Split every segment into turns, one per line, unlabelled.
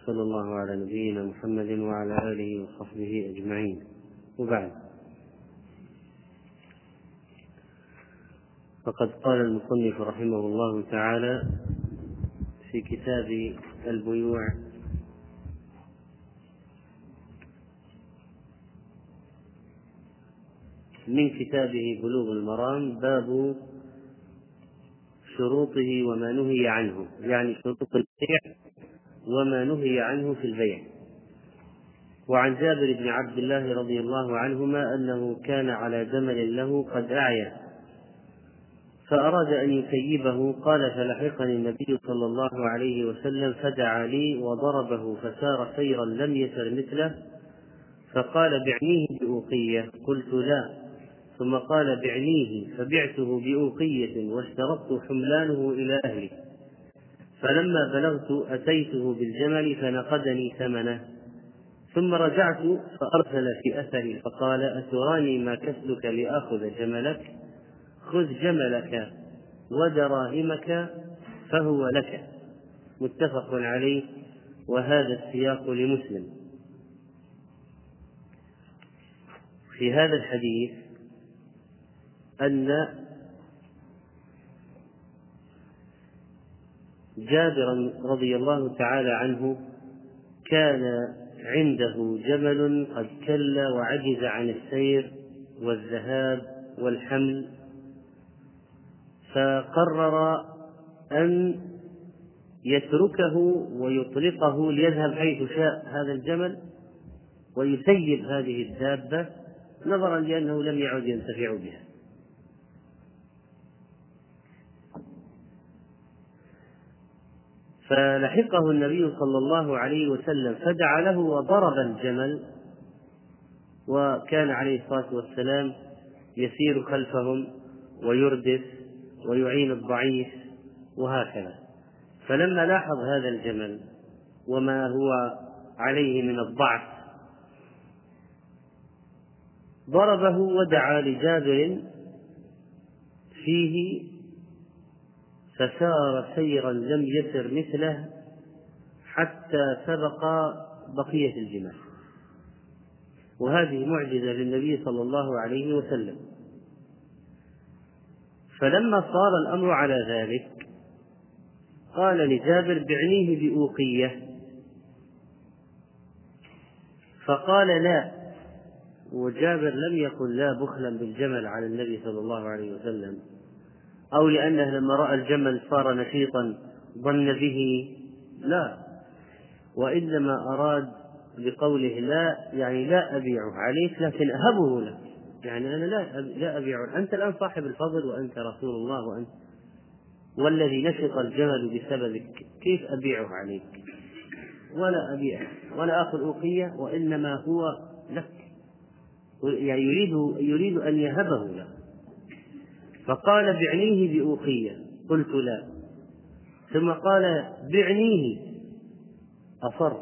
وصلى الله على نبينا محمد وعلى آله وصحبه أجمعين. وبعد. فقد قال المصنف رحمه الله تعالى في كتاب البيوع من كتابه بلوغ المرام باب شروطه وما نهي عنه يعني شروط البيع وما نهي عنه في البيع وعن جابر بن عبد الله رضي الله عنهما أنه كان على جمل له قد أعيا. فأراد أن يكيبه قال فلحقني النبي صلى الله عليه وسلم فدعا لي وضربه فسار سيرا لم يسر مثله. فقال بعنيه بأوقية قلت لا ثم قال بعنيه فبعته بأوقية واشترطت حملانه إلى أهلي فلما بلغت أتيته بالجمل فنقدني ثمنه ثم رجعت فأرسل في أثري فقال أتراني ما كسلك لآخذ جملك؟ خذ جملك ودراهمك فهو لك. متفق عليه وهذا السياق لمسلم. في هذا الحديث أن جابرا رضي الله تعالى عنه كان عنده جمل قد كل وعجز عن السير والذهاب والحمل فقرر أن يتركه ويطلقه ليذهب حيث شاء هذا الجمل ويسيب هذه الدابة نظرا لأنه لم يعد ينتفع بها. فلحقه النبي صلى الله عليه وسلم فدعا له وضرب الجمل وكان عليه الصلاة والسلام يسير خلفهم ويردف ويعين الضعيف وهكذا. فلما لاحظ هذا الجمل وما هو عليه من الضعف ضربه ودعا لجابر فيه فسار سيرا لم يسر مثله حتى سبق بقية الجمال وهذه معجزة للنبي صلى الله عليه وسلم. فلما صار الأمر على ذلك قال لجابر بعنيه بأوقية. فقال لا وجابر لم يقل لا بخلا بالجمل على النبي صلى الله عليه وسلم. أو لأنه لما رأى الجمل صار نشيطا ظن به لا وإنما أراد بقوله لا يعني لا أبيعه عليك لكن أهبه لك يعني أنا لا لا أبيعه. أنت الآن صاحب الفضل وأنت رسول الله وأنت والذي نشط الجمل بسببك. كيف أبيعه عليك؟ ولا أبيعه. ولا آخذ أوقية وإنما هو لك. يعني يريد يريد أن يهبه لك فقال بعنيه بأوقية. قلت لا. ثم قال بعنيه. أصر.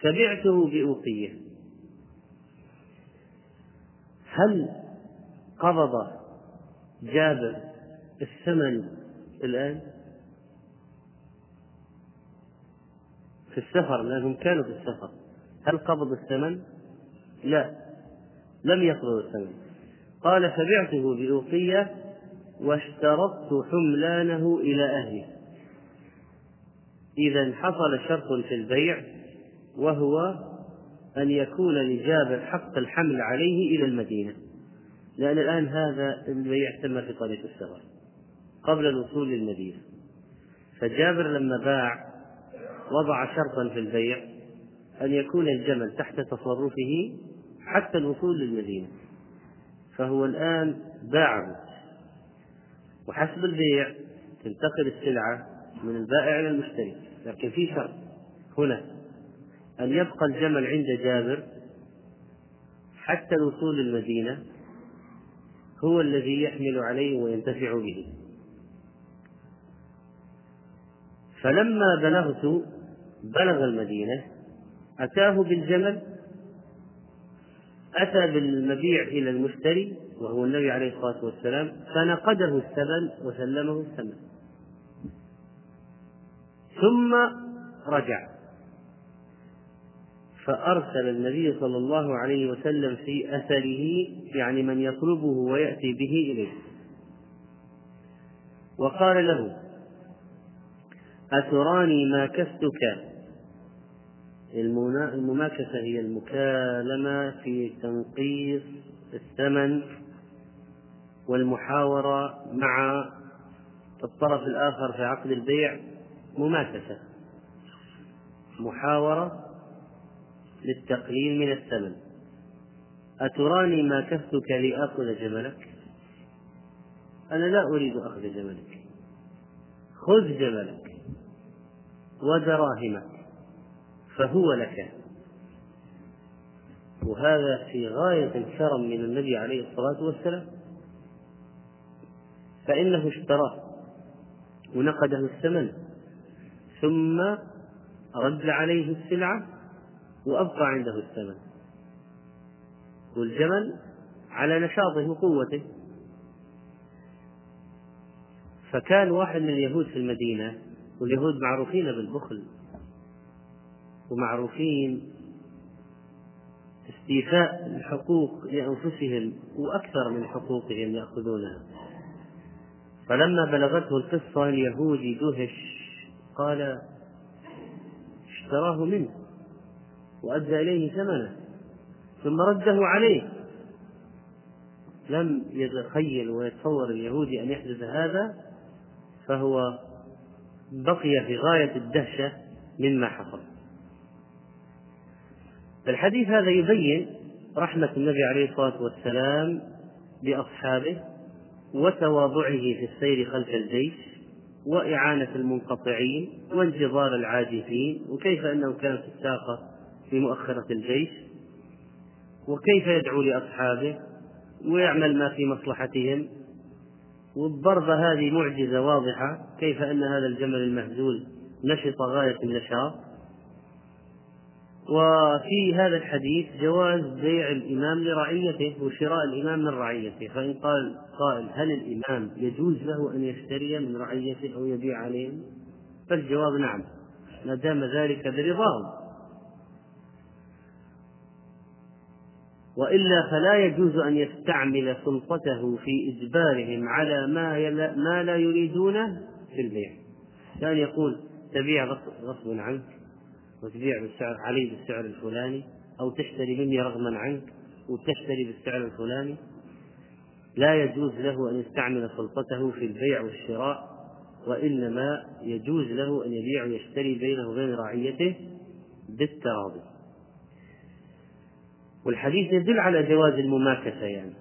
فبعته بأوقية. هل قبض جابر الثمن الآن؟ في السفر لأنهم كانوا في السفر. هل قبض الثمن؟ لا. لم يقبض الثمن. قال فبعته بأوقية واشترطت حملانه إلى أهله. إذا حصل شرط في البيع وهو أن يكون لجابر حق الحمل عليه إلى المدينة لأن الآن هذا البيع تم في طريق السفر قبل الوصول للمدينة. فجابر لما باع وضع شرطا في البيع أن يكون الجمل تحت تصرفه حتى الوصول للمدينة. فهو الآن باعه. وحسب البيع تنتقل السلعة من البائع إلى المشتري. لكن في شرط هنا. أن يبقى الجمل عند جابر حتى الوصول للمدينة هو الذي يحمل عليه وينتفع به. فلما بلغت بلغ المدينة أتاه بالجمل أتى بالمبيع إلى المشتري وهو النبي عليه الصلاة والسلام فنقده الثمن وسلمه الثمن ثم رجع. فأرسل النبي صلى الله عليه وسلم في أثره يعني من يطلبه ويأتي به إليه. وقال له أتراني ماكستك المماكسة هي المكالمة في تنقيص الثمن والمحاورة مع الطرف الآخر في عقد البيع مماكسة. محاورة للتقليل من الثمن. أتراني ماكستك لآخذ جملك؟ أنا لا أريد أخذ جملك. خذ جملك ودراهمك فهو لك. وهذا في غاية الكرم من النبي عليه الصلاة والسلام. فإنه اشتراه ونقده الثمن ثم رد عليه السلعة وأبقى عنده الثمن. والجمل على نشاطه وقوته. فكان واحد من اليهود في المدينة واليهود معروفين بالبخل ومعروفين استيفاء الحقوق لأنفسهم وأكثر من حقوقهم يأخذونها. فلما بلغته القصة اليهودي دهش قال اشتراه منه وأدى إليه ثمنه ثم رده عليه. لم يتخيل ويتصور اليهودي أن يحدث هذا فهو بقي في غاية الدهشة مما حصل. الحديث هذا يبين رحمة النبي عليه الصلاة والسلام بأصحابه وتواضعه في السير خلف الجيش وإعانة المنقطعين وانتظار العاجزين وكيف أنه كان في الساقة في مؤخرة الجيش وكيف يدعو لأصحابه ويعمل ما في مصلحتهم والضربة هذه معجزة واضحة كيف أن هذا الجمل المهزول نشط غاية النشاط وفي هذا الحديث جواز بيع الإمام لرعيته وشراء الإمام من رعيته فإن قال قائل هل الإمام يجوز له أن يشتري من رعيته أو يبيع عليهم فالجواب نعم ما دام ذلك برضاهم وإلا فلا يجوز أن يستعمل سلطته في إجبارهم على ما ما لا يريدونه في البيع. كان يقول تبيع غصبا عنك؟ وتبيع بالسعر علي بالسعر الفلاني أو تشتري مني رغما عنك وتشتري بالسعر الفلاني. لا يجوز له أن يستعمل سلطته في البيع والشراء وإنما يجوز له أن يبيع ويشتري بينه وبين رعيته بالتراضي. والحديث يدل على جواز المماكسة يعني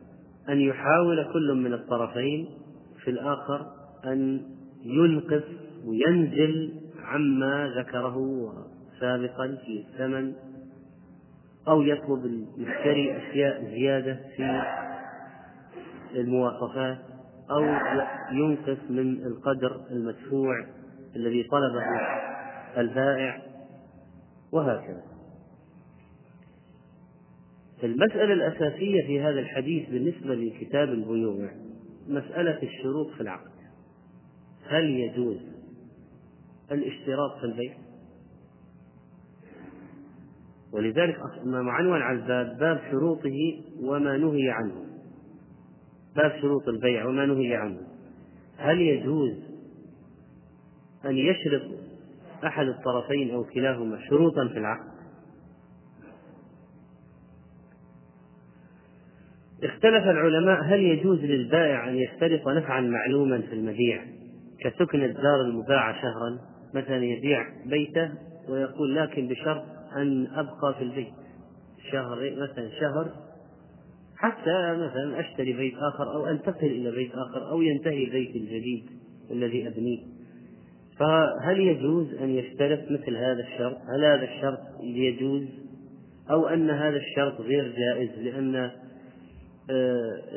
أن يحاول كل من الطرفين في الآخر أن ينقص وينزل عما ذكره سابقا في الثمن أو يطلب المشتري أشياء زيادة في المواصفات أو ينقص من القدر المدفوع الذي طلبه البائع وهكذا. المسألة الأساسية في هذا الحديث بالنسبة لكتاب البيوع مسألة الشروط في العقد. هل يجوز الاشتراط في البيع؟ ولذلك عنوان على الباب باب شروطه وما نهي عنه. باب شروط البيع وما نهي عنه. هل يجوز أن يشرط أحد الطرفين أو كلاهما شروطا في العقد؟ اختلف العلماء هل يجوز للبائع أن يشترط نفعا معلوما في المبيع كسكن الدار المباعة شهرا مثلا يبيع بيته ويقول لكن بشرط أن أبقى في البيت شهر مثلا شهر حتى مثلا أشتري بيت آخر أو أنتقل إلى بيت آخر أو ينتهي البيت الجديد الذي أبنيه فهل يجوز أن يشترط مثل هذا الشرط؟ هل هذا الشرط يجوز أو أن هذا الشرط غير جائز لأن آه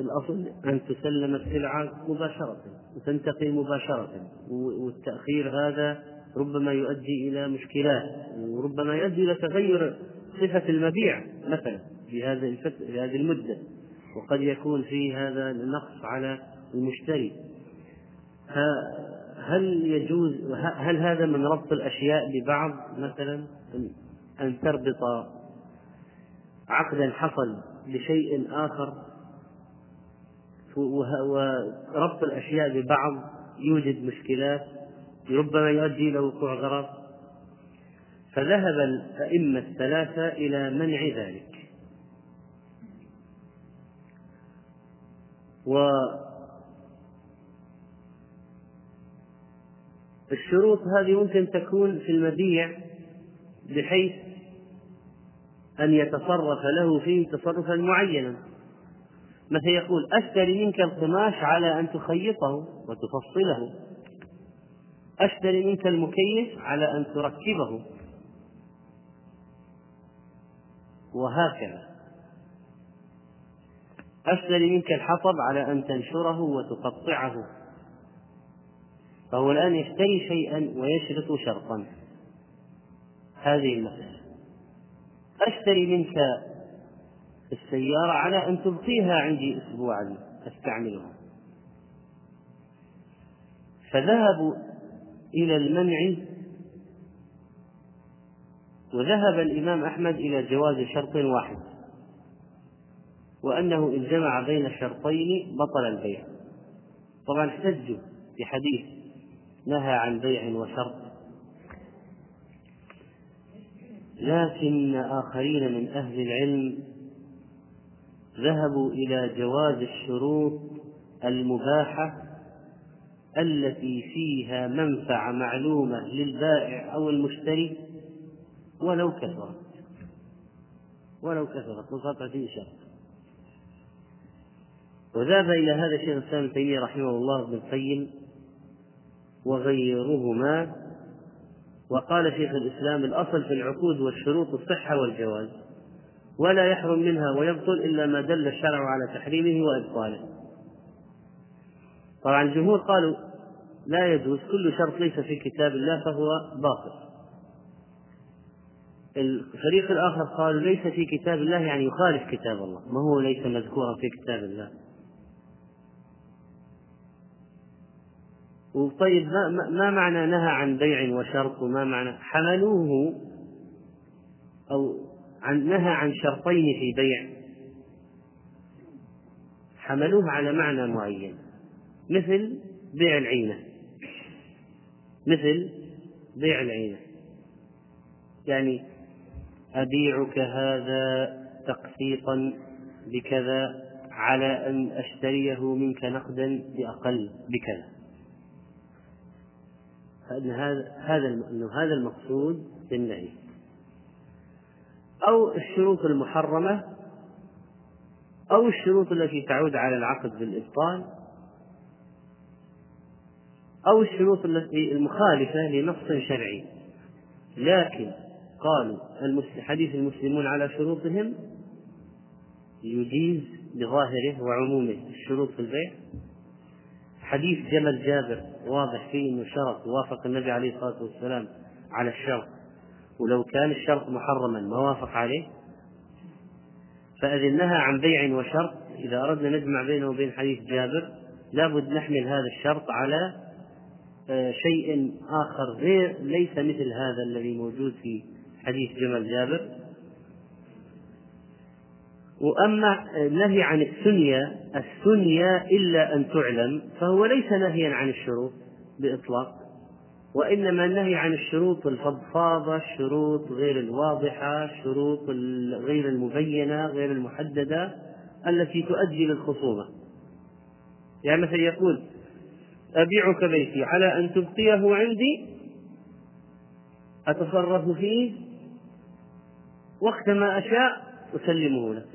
الأصل أن تسلم السلعة مباشرة وتنتقل مباشرة والتأخير هذا ربما يؤدي إلى مشكلات وربما يؤدي إلى تغير صفة المبيع مثلا في هذه في هذه المدة وقد يكون في هذا نقص على المشتري. هل يجوز هل هذا من ربط الأشياء ببعض مثلا؟ أن تربط عقدا حصل بشيء آخر؟ وربط الأشياء ببعض يوجد مشكلات؟ ربما يؤدي إلى وقوع غرض. فذهب الأئمة الثلاثة إلى منع ذلك. والشروط هذه ممكن تكون في المبيع بحيث أن يتصرف له فيه تصرفا معينا. مثل يقول أشتري منك القماش على أن تخيطه وتفصله. أشتري منك المكيف على أن تركبه. وهكذا. أشتري منك الحطب على أن تنشره وتقطعه. فهو الآن يشتري شيئا ويشرط شرطا. هذه المسألة. أشتري منك السيارة على أن تبقيها عندي أسبوعا. أستعملها. فذهبوا إلى المنع. وذهب الإمام أحمد إلى جواز شرط واحد وأنه إن جمع بين الشرطين بطل البيع. طبعا احتجوا بحديث نهى عن بيع وشرط. لكن آخرين من أهل العلم ذهبوا إلى جواز الشروط المباحة التي فيها منفعة معلومة للبائع أو المشتري ولو كثرت. ولو كثرت وقطع فيه شرط وذهب إلى هذا الشيخ الإسلام ابن تيمية رحمه الله ابن القيم وغيرهما وقال شيخ الإسلام الأصل في العقود والشروط الصحة والجواز ولا يحرم منها ويبطل إلا ما دل الشرع على تحريمه وإبطاله. طبعا الجمهور قالوا لا يجوز كل شرط ليس في كتاب الله فهو باطل. الفريق الآخر قالوا ليس في كتاب الله يعني يخالف كتاب الله ما هو ليس مذكورا في كتاب الله. وطيب ما, ما معنى نهى عن بيع وشرط وما معنى؟ حملوه أو عن نهى عن شرطين في بيع. حملوه على معنى معين. مثل بيع العينة. مثل بيع العينة. يعني أبيعك هذا تقسيطا بكذا على أن أشتريه منك نقدا بأقل بكذا. فإن هذا هذا المقصود بالنهي أو الشروط المحرمة أو الشروط التي تعود على العقد بالإبطال أو الشروط التي المخالفة لنص شرعي. لكن قالوا حديث المسلمون على شروطهم يجيز بظاهره وعمومه الشروط في البيع. حديث جمل جابر واضح فيه إنه شرط وافق النبي عليه الصلاة والسلام على الشرط. ولو كان الشرط محرما ما وافق عليه. فإذا نهى عن بيع وشرط. إذا أردنا نجمع بينه وبين حديث جابر لابد نحمل هذا الشرط على شيء آخر غير ليس مثل هذا الذي موجود في حديث جمل جابر. وأما النهي عن السنية السنية إلا أن تعلم فهو ليس نهيا عن الشروط بإطلاق وإنما النهي عن الشروط الفضفاضة الشروط غير الواضحة الشروط غير المبينة غير المحددة التي تؤدي للخصومة. يعني مثلا يقول أبيعك بيتي على أن تبقيه عندي. أتصرف فيه وقت ما أشاء أسلمه لك.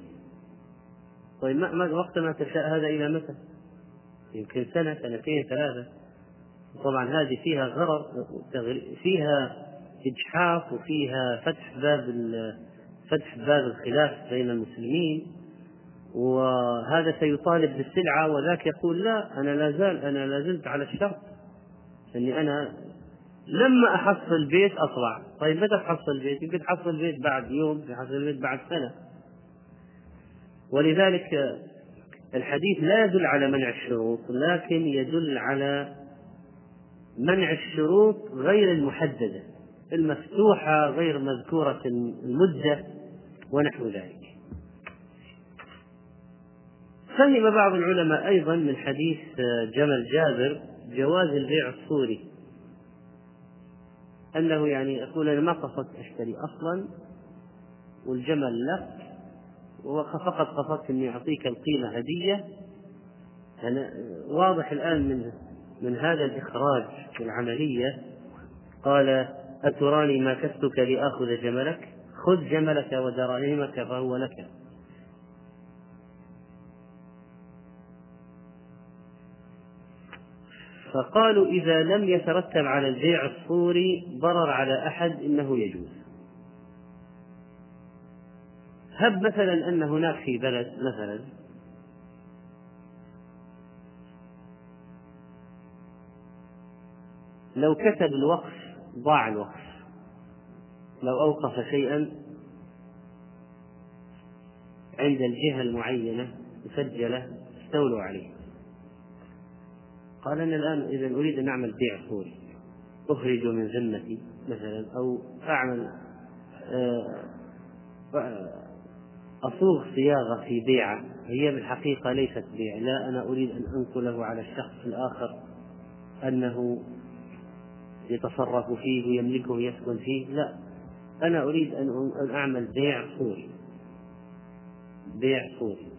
طيب ما وقت ما تشاء هذا إلى متى؟ يمكن سنة سنتين ثلاثة. طبعا هذه فيها غرض فيها إجحاف وفيها فتح باب فتح باب الخلاف بين المسلمين. وهذا سيطالب بالسلعة وذاك يقول لا أنا لا زال أنا لا زلت على الشرط. أني أنا لما أحصل البيت أطلع. طيب متى تحصل البيت؟ يمكن تحصل البيت بعد يوم تحصل البيت بعد سنة. ولذلك الحديث لا يدل على منع الشروط لكن يدل على منع الشروط غير المحددة المفتوحة غير مذكورة المدة ونحو ذلك. فهم بعض العلماء أيضا من حديث جمل جابر جواز البيع الصوري. أنه يعني يقول أنا ما قصدت أشتري أصلا والجمل لك وفقط قصدت إني أعطيك القيمة هدية. يعني واضح الآن من من هذا الإخراج في العملية. قال أتراني ما كستك لآخذ جملك؟ خذ جملك ودراهمك فهو لك. فقالوا إذا لم يترتب على البيع الصوري ضرر على أحد إنه يجوز. هب مثلا أن هناك في بلد مثلا لو كتب الوقف ضاع الوقف. لو أوقف شيئا عند الجهة المعينة مسجلة استولوا عليه. قال أنا الآن إذا أريد أن أعمل بيع صوري أخرج من ذمتي مثلا أو أعمل آه، أصوغ صياغة في بيعة. هي بالحقيقة ليست بيع لا أنا أريد أن أنقله على الشخص الآخر أنه يتصرف فيه ويملكه ويسكن فيه لا. أنا أريد أن أعمل بيع صوري بيع صوري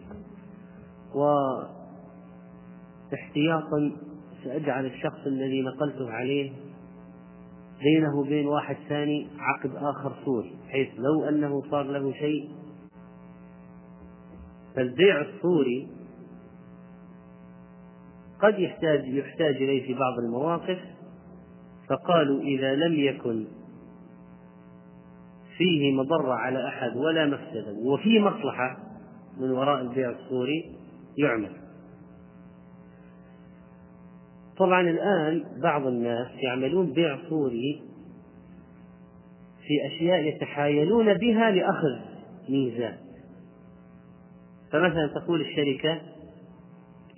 واحتياطا سأجعل الشخص الذي نقلته عليه بينه وبين واحد ثاني عقد آخر صوري بحيث لو أنه صار له شيء فالبيع الصوري قد يحتاج يحتاج إليه في بعض المواقف فقالوا إذا لم يكن فيه مضرة على أحد ولا مفسدة وفي مصلحة من وراء البيع الصوري يعمل. طبعا الآن بعض الناس يعملون بيع صوري في أشياء يتحايلون بها لأخذ ميزات فمثلا تقول الشركة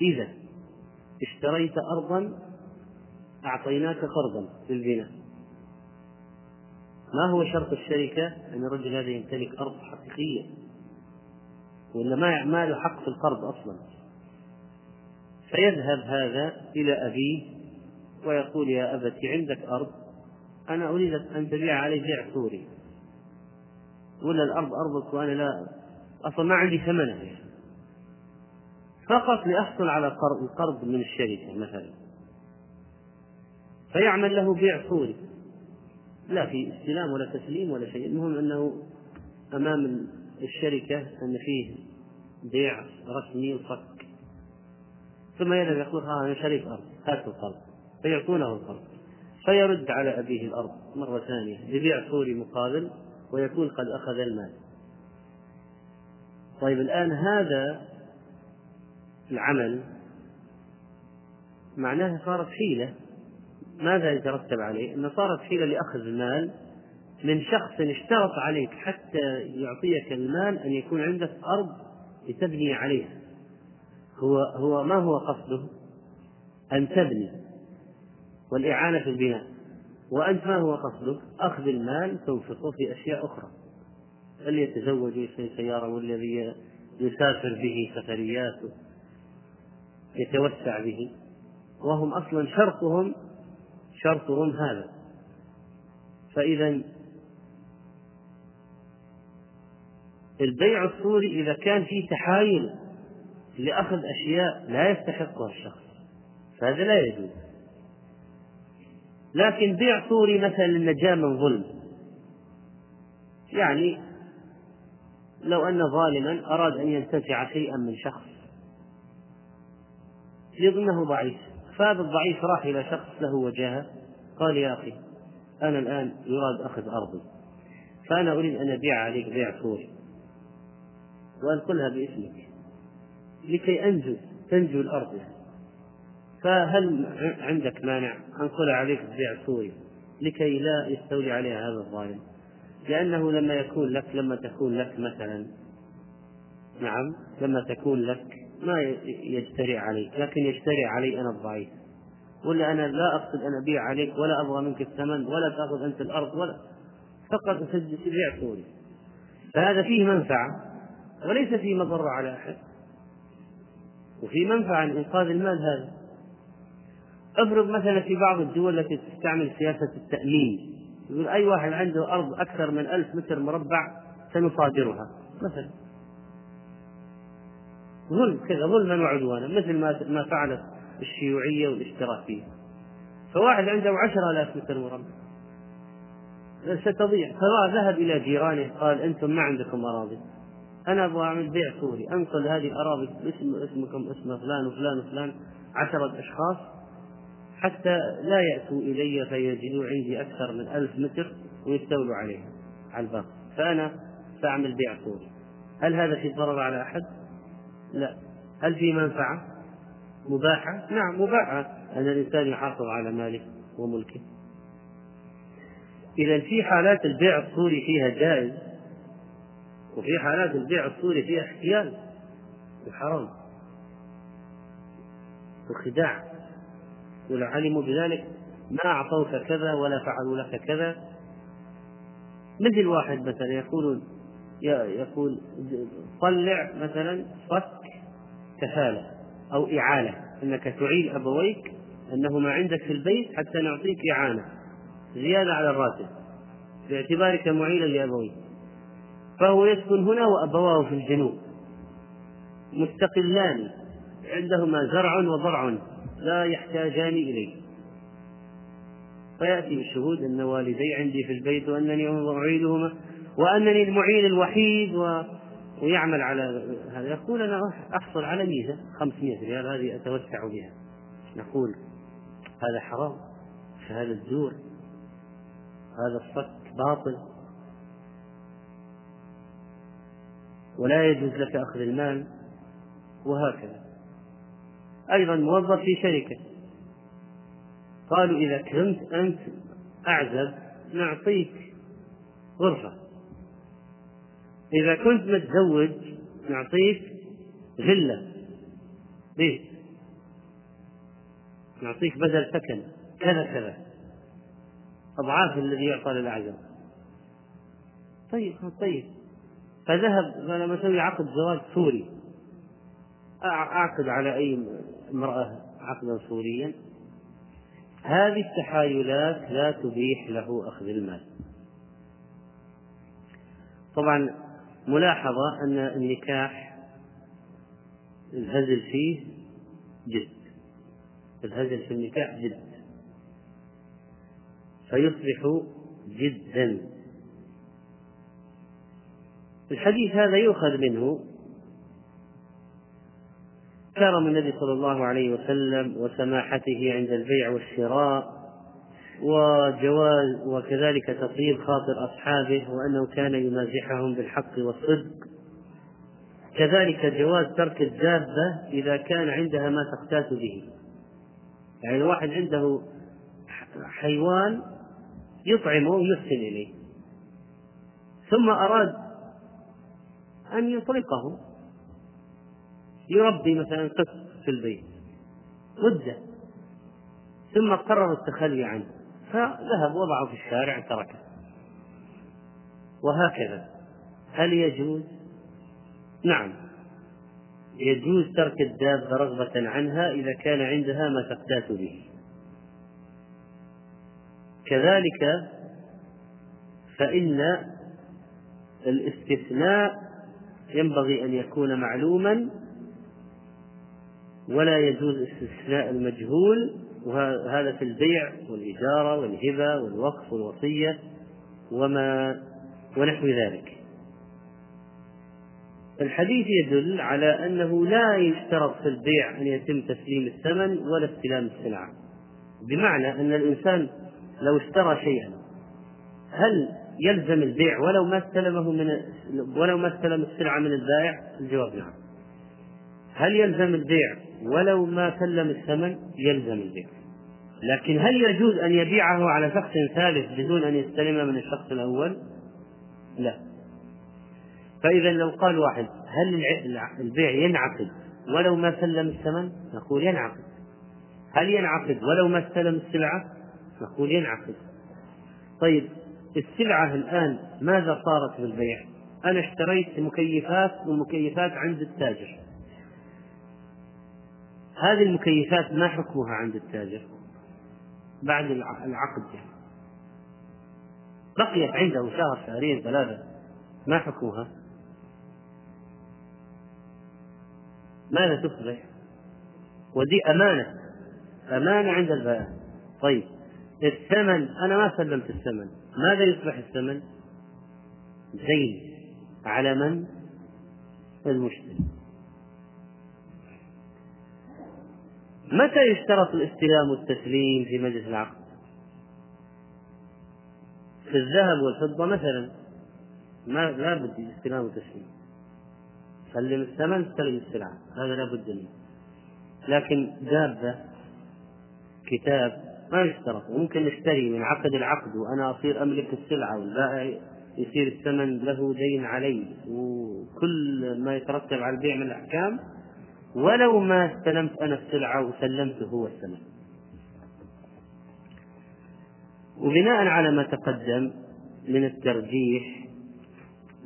إذا اشتريت أرضا أعطيناك قرضا للبناء. ما هو شرط الشركة؟ أن الرجل هذا يمتلك أرض حقيقية. ولا ما ما له حق في القرض أصلا؟ فيذهب هذا إلى أبيه ويقول يا أبت عندك أرض أنا أريد أن تبيع علي بيع سوري. ولا الأرض أرضك وأنا لا أصلا ما عندي ثمنها. فقط لأحصل على القرض من الشركة مثلا. فيعمل له بيع صوري لا في استلام ولا تسليم ولا شيء. المهم أنه أمام الشركة أن فيه بيع رسمي وصك ثم يذهب يقول ها أنا شريك أرض هات القرض فيعطونه القرض فيرد على أبيه الأرض مرة ثانية ببيع صوري مقابل ويكون قد أخذ المال. طيب الآن هذا العمل معناها صارت حيلة. ماذا يترتب عليه؟ أن صارت حيلة لأخذ المال من شخص اشترط عليك حتى يعطيك المال أن يكون عندك أرض لتبني عليها. هو هو ما هو قصده؟ أن تبني والإعانة في البناء وأنت ما هو قصدك؟ أخذ المال تنفقه في أشياء أخرى اللي يتزوج ويشتري سيارة والذي يسافر به سفريات يتوسع به وهم أصلا شرطهم شرطهم هذا فإذا البيع الصوري إذا كان فيه تحايل لأخذ أشياء لا يستحقها الشخص فهذا لا يجوز. لكن بيع صوري مثلا للنجاة من ظلم يعني لو أن ظالما أراد أن ينتزع شيئا من شخص يظنه ضعيف. فهذا الضعيف راح إلى شخص له وجاهة قال يا أخي أنا الآن يراد أخذ أرضي فأنا أريد أن أبيع عليك بيع صوري وأنقلها باسمك. لكي أنجو تنجو الأرض. يعني. فهل عندك مانع أنقلها عليك ببيع صوري لكي لا يستولي عليها هذا الظالم؟ لأنه لما يكون لك لما تكون لك مثلا نعم لما تكون لك ما يجترئ عليك لكن يجترئ علي أنا الضعيف. ولا أنا لا أقصد أن أبيع عليك ولا أبغى منك الثمن ولا تأخذ أنت الأرض ولا فقط تبيع سوري. فهذا فيه منفعة وليس فيه مضرة على أحد. وفي منفعة لإنقاذ المال هذا. افرض مثلا في بعض الدول التي تستعمل سياسة التأمين يقول أي واحد عنده أرض أكثر من ألف متر مربع سنصادرها مثلا. ظلم كذا ظلما وعدوانا مثل ما ما فعلت الشيوعية والإشتراكية. فواحد عنده عشرة آلاف متر مربع. ستضيع. فذهب إلى جيرانه قال أنتم ما عندكم أراضي. أنا أبغى أعمل بيع سوري أنقل هذه الأراضي باسم اسمكم اسم فلان وفلان وفلان عشرة أشخاص حتى لا يأتوا إلي فيجدوا عندي أكثر من ألف متر ويستولوا عليها على الباقي فأنا سأعمل بيع سوري هل هذا في ضرر على أحد؟ لا هل في منفعة؟ مباحة؟ نعم مباحة أن الإنسان يحافظ على ماله وملكه إذا في حالات البيع الصوري فيها جائز وفي حالات البيع الصوري فيها احتيال. وحرام. وخداع. ولو علموا بذلك ما أعطوك كذا ولا فعلوا لك كذا. مثل واحد مثلا يقول يقول طلع مثلا صك كفالة أو إعالة. أنك تعيل أبويك أنهما عندك في البيت حتى نعطيك إعانة. زيادة على الراتب. باعتبارك معينا لأبويك. فهو يسكن هنا وأبواه في الجنوب. مستقلان عندهما زرع وضرع لا يحتاجان إليه. فيأتي بالشهود أن والدي عندي في البيت وأنني أعيدهما وأنني المعين الوحيد و... ويعمل على هذا. يقول أنا أحصل على ميزة 500 ريال هذه أتوسع بها. نقول هذا حرام شهادة زور هذا الصك باطل. ولا يجوز لك أخذ المال وهكذا. أيضا موظف في شركة. قالوا إذا كنت أنت أعزب نعطيك غرفة. إذا كنت متزوج نعطيك فيلا. بيت نعطيك بدل سكن. كذا كذا. أضعاف الذي يعطى للأعزب. طيب طيب. فذهب قال بسوي عقد زواج سوري. أعقد على أي امرأة عقدا سوريا. هذه التحايلات لا تبيح له أخذ المال. طبعا ملاحظة أن النكاح الهزل فيه جد. الهزل في النكاح جد. فيصبح جدا. الحديث هذا يؤخذ منه كرم النبي صلى الله عليه وسلم وسماحته عند البيع والشراء وجواز وكذلك تطيب خاطر أصحابه وأنه كان يمازحهم بالحق والصدق. كذلك جواز ترك الدابة إذا كان عندها ما تقتات به. يعني الواحد عنده حيوان يطعمه ويحسن إليه. ثم أراد أن يطلقه يربي مثلا قط في البيت. مدة ثم قرر التخلي عنه. فذهب وضعه في الشارع تركه وهكذا. هل يجوز؟ نعم. يجوز ترك الدابة رغبة عنها إذا كان عندها ما تقتات به. كذلك فإن الاستثناء ينبغي أن يكون معلوما ولا يجوز استثناء المجهول وهذا في البيع والإجارة والهبة والوقف والوصية وما ونحو ذلك. الحديث يدل على أنه لا يشترط في البيع أن يتم تسليم الثمن ولا استلام السلعة بمعنى أن الإنسان لو اشترى شيئا هل يلزم البيع ولو ما استلمه من ولو ما استلم السلعة من البائع؟ الجواب نعم. هل يلزم البيع ولو ما سلم الثمن؟ يلزم البيع. لكن هل يجوز أن يبيعه على شخص ثالث بدون أن يستلم من الشخص الأول؟ لا. فإذا لو قال واحد هل البيع ينعقد ولو ما سلم الثمن؟ نقول ينعقد. هل ينعقد ولو ما استلم السلعة؟ نقول ينعقد. طيب السلعة الآن ماذا صارت بالبيع؟ أنا اشتريت مكيفات ومكيفات عند التاجر. هذه المكيفات ما حكمها عند التاجر؟ بعد العقد. يعني بقيت عنده شهر شهرين ثلاثة. ما حكمها؟ ماذا تصبح؟ ودي أمانة. أمانة عند البائع طيب الثمن أنا ما سلمت الثمن. ماذا يصبح الثمن؟ دين على من؟ المشتري. متى يشترط الاستلام والتسليم في مجلس العقد؟ في الذهب والفضة مثلا. ما لا بد استلام وتسليم سلم الثمن سلم السلعة. هذا لا بد منه. لكن دابة كتاب ما يشترط. ممكن نشتري من عقد العقد وأنا أصير أملك السلعة والبائع يصير الثمن له دين علي وكل ما يترتب على البيع من الأحكام ولو ما استلمت أنا السلعة وسلمته هو الثمن. وبناء على ما تقدم من الترجيح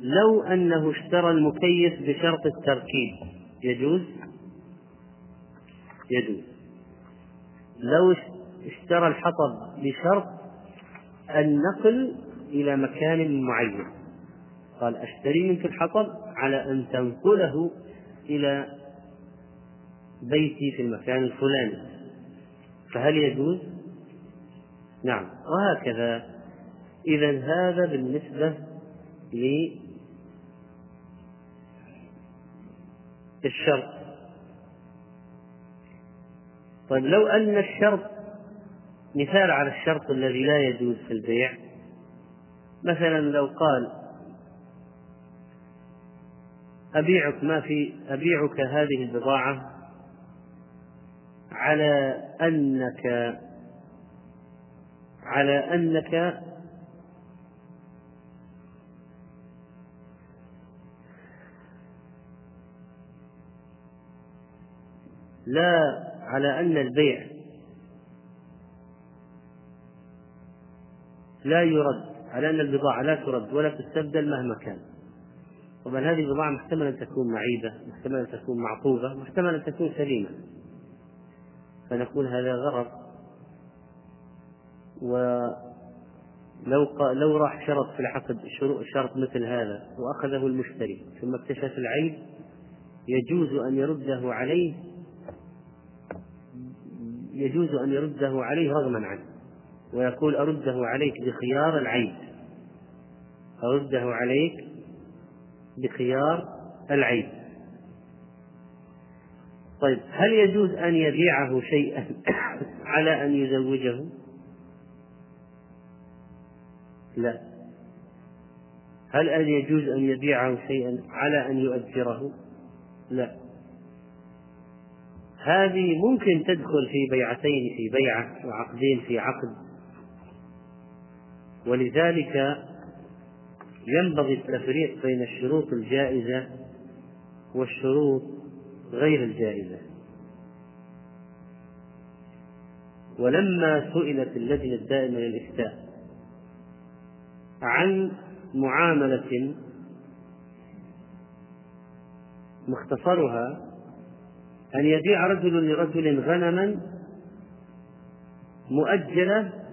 لو أنه اشترى المكيف بشرط التركيب يجوز؟ يجوز. لو اشترى الحطب بشرط النقل إلى مكان معين. قال أشتري منك الحطب على أن تنقله إلى بيتي في المكان الفلاني. فهل يجوز؟ نعم. وهكذا. إذا هذا بالنسبة للشرط طيب لو أن الشرط مثال على الشرط الذي لا يجوز في البيع. مثلا لو قال أبيعك ما في أبيعك هذه البضاعة على أنك على أنك لا على أن البيع لا يرد على أن البضاعة لا ترد ولا تستبدل مهما كان. طبعا هذه البضاعة محتمل أن تكون معيبة محتمل أن تكون معطوبة محتمل أن تكون سليمة. فنقول هذا غرض. ولو لو راح شرط في العقد شرط مثل هذا وأخذه المشتري ثم اكتشف العيب يجوز أن يرده عليه يجوز أن يرده عليه رغما عنه. ويقول أرده عليك بخيار العيب أرده عليك بخيار العيب طيب هل يجوز أن يبيعه شيئا على أن يزوجه؟ لا. هل أن يجوز أن يبيعه شيئا على أن يؤجره؟ لا. هذه ممكن تدخل في بيعتين في بيعة وعقدين في عقد. ولذلك ينبغي التفريق بين الشروط الجائزة والشروط غير الجائزة. ولما سئلت اللجنة الدائمة للإفتاء عن معاملة مختصرها أن يبيع رجل لرجل غنما مؤجلة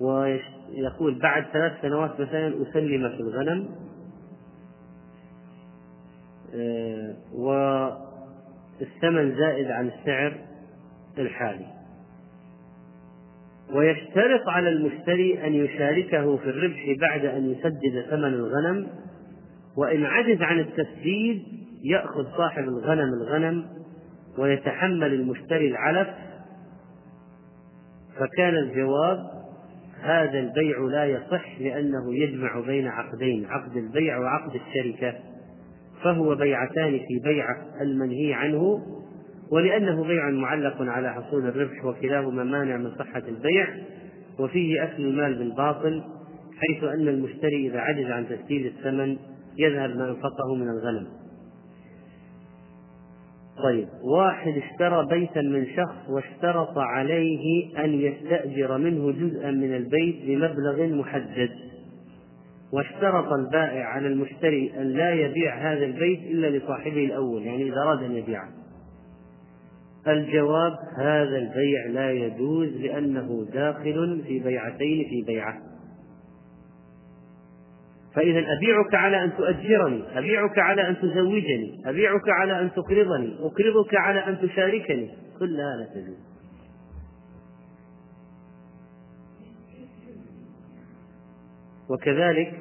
ويقول بعد ثلاث سنوات مثلا أسلم في الغنم. آه، والثمن زائد عن السعر الحالي. ويشترط على المشتري أن يشاركه في الربح بعد أن يسدد ثمن الغنم. وإن عجز عن التسديد يأخذ صاحب الغنم الغنم ويتحمل المشتري العلف. فكان الجواب هذا البيع لا يصح لأنه يجمع بين عقدين عقد البيع وعقد الشركة فهو بيعتان في بيع المنهي عنه ولأنه بيع معلق على حصول الربح وكلاهما مانع من صحة البيع وفيه أكل المال بالباطل حيث أن المشتري إذا عجز عن تسديد الثمن يذهب ما أنفقه من الغنم. طيب واحد اشترى بيتا من شخص واشترط عليه أن يستأجر منه جزءا من البيت بمبلغ محدد واشترط البائع على المشتري أن لا يبيع هذا البيت إلا لصاحبه الأول يعني إذا أراد أن يبيعه. الجواب هذا البيع لا يجوز لأنه داخل في بيعتين في بيعة. فإذا أبيعك على أن تؤجرني أبيعك على أن تزوجني أبيعك على أن تقرضني أقرضك على أن تشاركني. كلها لا تجوز. وكذلك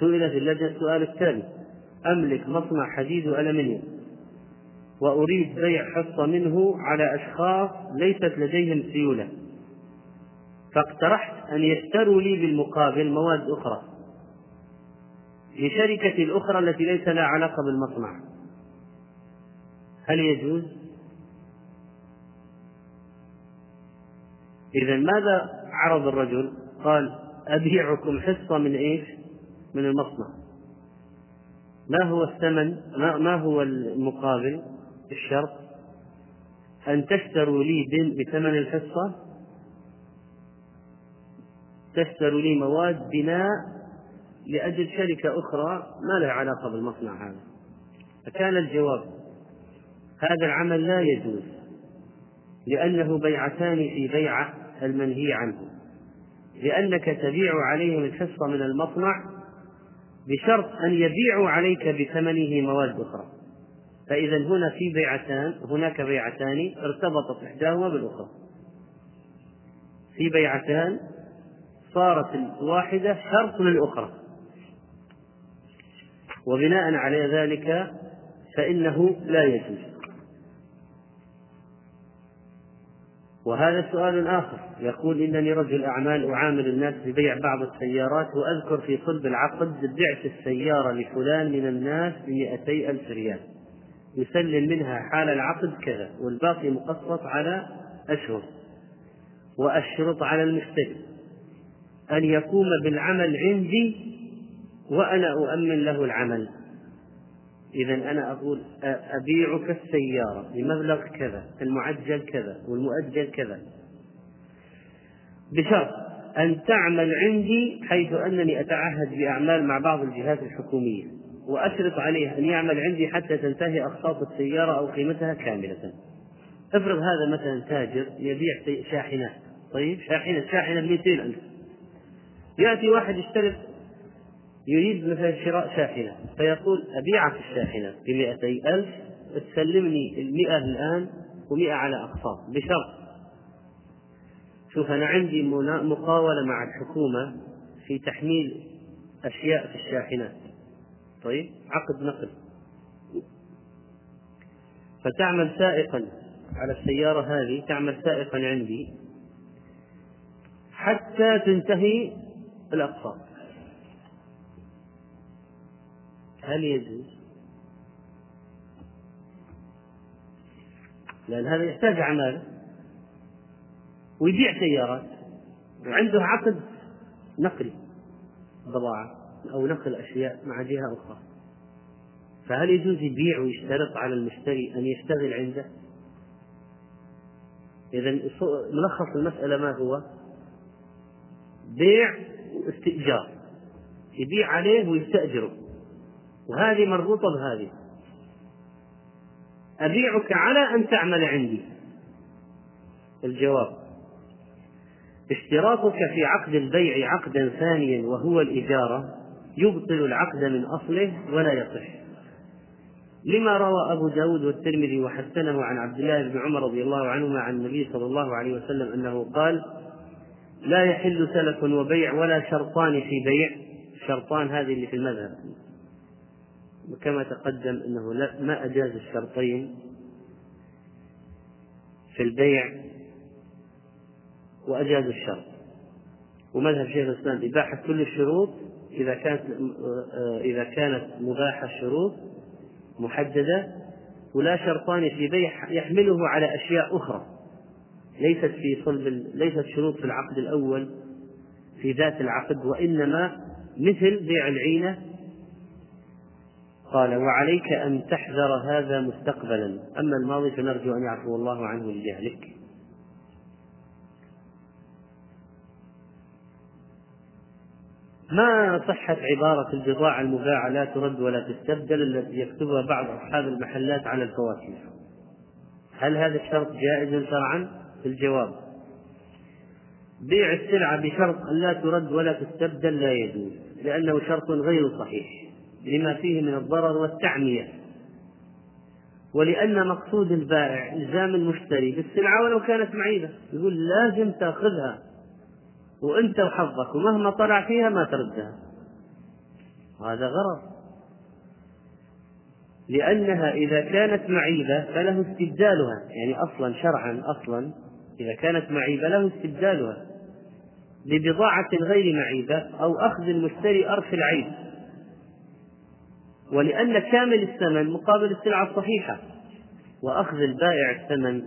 سئلت اللجنة السؤال التالي أملك مصنع حديد وألمنيوم وأريد بيع حصة منه على أشخاص ليست لديهم سيولة. فاقترحت أن يشتروا لي بالمقابل مواد أخرى لشركة الأخرى التي ليس لها علاقة بالمصنع هل يجوز؟ إذا ماذا عرض الرجل؟ قال أبيعكم حصة من إيش؟ من المصنع ما هو الثمن ما هو المقابل الشرط أن تشتروا لي بثمن الحصة تشتروا لي مواد بناء لأجل شركة أخرى ما لها علاقة بالمصنع هذا. فكان الجواب هذا العمل لا يجوز لأنه بيعتان في بيعة المنهي عنه. لأنك تبيع عليهم الحصة من المصنع بشرط أن يبيعوا عليك بثمنه مواد أخرى. فإذا هنا في بيعتان هناك بيعتان ارتبطت إحداهما بالأخرى. في بيعتان صارت الواحدة شرط للأخرى. وبناء على ذلك فإنه لا يجوز. وهذا سؤال آخر. يقول إنني رجل أعمال أعامل الناس ببيع بعض السيارات وأذكر في صلب العقد بعت السيارة لفلان من الناس بمئتي ألف ريال. يسلم منها حال العقد كذا والباقي مقسط على أشهر وأشرط على المشتري. أن يقوم بالعمل عندي وأنا أؤمن له العمل. إذا أنا أقول أبيعك السيارة بمبلغ كذا المعجل كذا والمؤجل كذا. بشرط أن تعمل عندي حيث أنني أتعهد بأعمال مع بعض الجهات الحكومية وأشرط عليه أن يعمل عندي حتى تنتهي أقساط السيارة أو قيمتها كاملة. افرض هذا مثلا تاجر يبيع شاحنات طيب شاحنة شاحنة ب 200 ألف. يأتي واحد يشترط يريد مثلا شراء شاحنة فيقول أبيعك الشاحنة بمئتي ألف تسلمني المئة الآن ومئة على أقساط بشرط. شوف أنا عندي مقاولة مع الحكومة في تحميل أشياء في الشاحنات. طيب عقد نقل. فتعمل سائقا على السيارة هذه تعمل سائقا عندي حتى تنتهي الأقساط هل يجوز؟ لأن هذا يحتاج عمالة ويبيع سيارات وعنده عقد نقل بضاعة أو نقل أشياء مع جهة أخرى فهل يجوز يبيع ويشترط على المشتري أن يشتغل عنده؟ إذا ملخص المسألة ما هو؟ بيع واستئجار. يبيع عليه ويستأجره. وهذه مربوطة بهذه. أبيعك على أن تعمل عندي. الجواب. اشتراطك في عقد البيع عقدا ثانيا وهو الإجارة يبطل العقد من أصله ولا يصح. لما روى أبو داود والترمذي وحسنه عن عبد الله بن عمر رضي الله عنهما عن النبي صلى الله عليه وسلم أنه قال لا يحل سلف وبيع ولا شرطان في بيع. شرطان هذه اللي في المذهب. وكما تقدم إنه لا ما أجاز الشرطين في البيع وأجاز الشرط. ومذهب شيخ الإسلام إباحة كل الشروط إذا كانت إذا كانت مباحة الشروط محددة ولا شرطان في بيع يحمله على أشياء أخرى. ليست في صلب ليست شروط في العقد الأول في ذات العقد وإنما مثل بيع العينة. قال وعليك أن تحذر هذا مستقبلا. أما الماضي فنرجو أن يعفو الله عنه لجهلك ما صحت عبارة البضاعة المباعة لا ترد ولا تستبدل التي يكتبها بعض أصحاب المحلات على الفواكه؟ هل هذا الشرط جائز شرعا؟ في الجواب. بيع السلعة بشرط أن لا ترد ولا تستبدل لا يجوز لأنه شرط غير صحيح لما فيه من الضرر والتعمية. ولأن مقصود البائع إلزام المشتري بالسلعة ولو كانت معيبة. يقول لازم تأخذها وأنت وحظك ومهما طلع فيها ما تردها. هذا غرض. لأنها إذا كانت معيبة فله استبدالها يعني أصلا شرعا أصلا إذا كانت معيبة له استبدالها ببضاعة غير معيبة أو أخذ المشتري أرث العيب. ولأن كامل الثمن مقابل السلعة الصحيحة. وأخذ البائع الثمن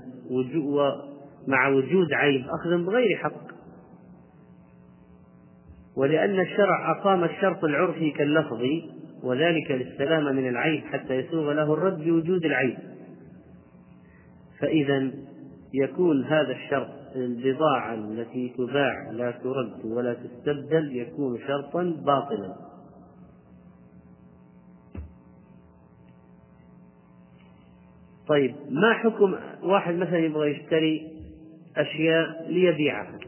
مع وجود عيب أخذ بغير حق. ولأن الشرع أقام الشرط العرفي كاللفظي وذلك للسلامة من العيب حتى يسوغ له الرد بوجود العيب. فإذا يكون هذا الشرط البضاعة التي تباع لا ترد ولا تستبدل يكون شرطا باطلا. طيب ما حكم واحد مثلا يبغى يشتري أشياء ليبيعها؟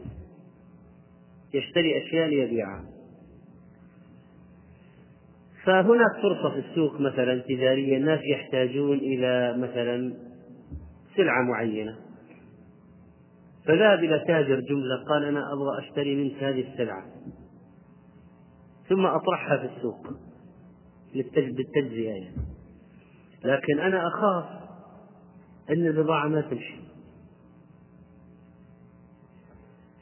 يشتري أشياء ليبيعها. فهناك فرصة في السوق مثلا تجارية الناس يحتاجون إلى مثلا سلعة معينة. فذهب إلى تاجر جملة قال أنا أبغى أشتري منك هذه السلعة. ثم أطرحها في السوق بالتجزئة يعني. لكن أنا أخاف أن البضاعة ما تمشي.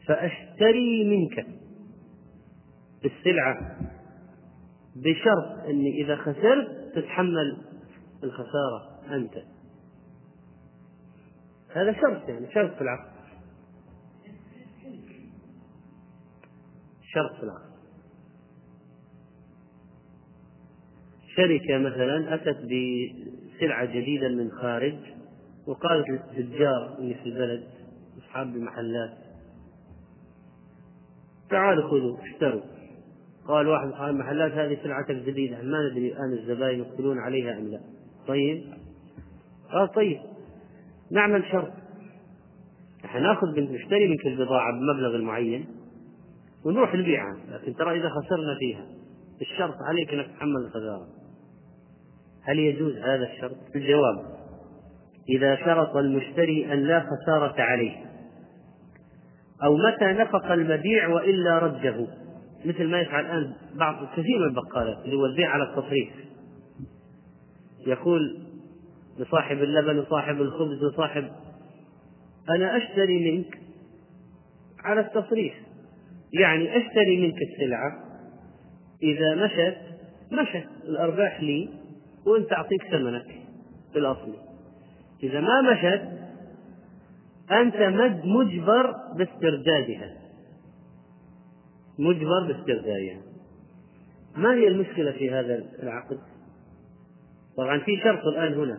فأشتري منك السلعة بشرط أني إذا خسرت تتحمل الخسارة أنت. هذا شرط يعني شرط في العقد. شرط العقد شركة مثلا أتت بسلعة جديدة من خارج وقالت للتجار اللي في البلد أصحاب المحلات تعالوا خذوا اشتروا. قال واحد من المحلات هذه سلعتك جديدة ما ندري الآن الزبائن يقبلون عليها أم لا. طيب. قال طيب نعمل شرط. نحن نأخذ نشتري منك البضاعة بمبلغ معين. ونروح نبيعها. لكن ترى إذا خسرنا فيها الشرط عليك أنك تتحمل الخسارة. هل يجوز هذا الشرط؟ الجواب إذا شرط المشتري أن لا خسارة عليه. أو متى نفق المبيع وإلا رده. مثل ما يفعل الآن بعض كثير من البقالات اللي هو البيع على التصريف. يقول لصاحب اللبن وصاحب الخبز وصاحب أنا أشتري منك على التصريف. يعني أشتري منك السلعة. إذا مشت مشت الأرباح لي وأنت أعطيك ثمنك في الأصل. إذا ما مشت أنت مجبر باستردادها. مجبر باستردادها. ما هي المشكلة في هذا العقد؟ طبعا في شرط الآن هنا.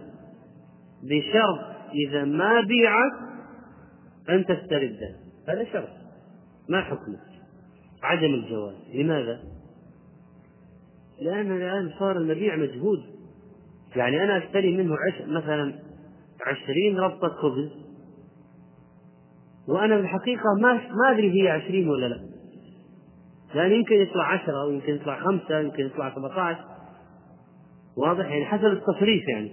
بشرط إذا ما بيعت أن تستردها هذا شرط. ما حكمه؟ عدم الجواز. لماذا؟ لأن الآن صار المبيع مجهود. يعني أنا أشتري منه عش مثلا عشرين ربطة خبز وأنا في الحقيقة ما ما أدري هي عشرين ولا لا. يعني يمكن يطلع عشرة أو يمكن يطلع خمسة يمكن يطلع 17 واضح؟ يعني حسب التصريف يعني.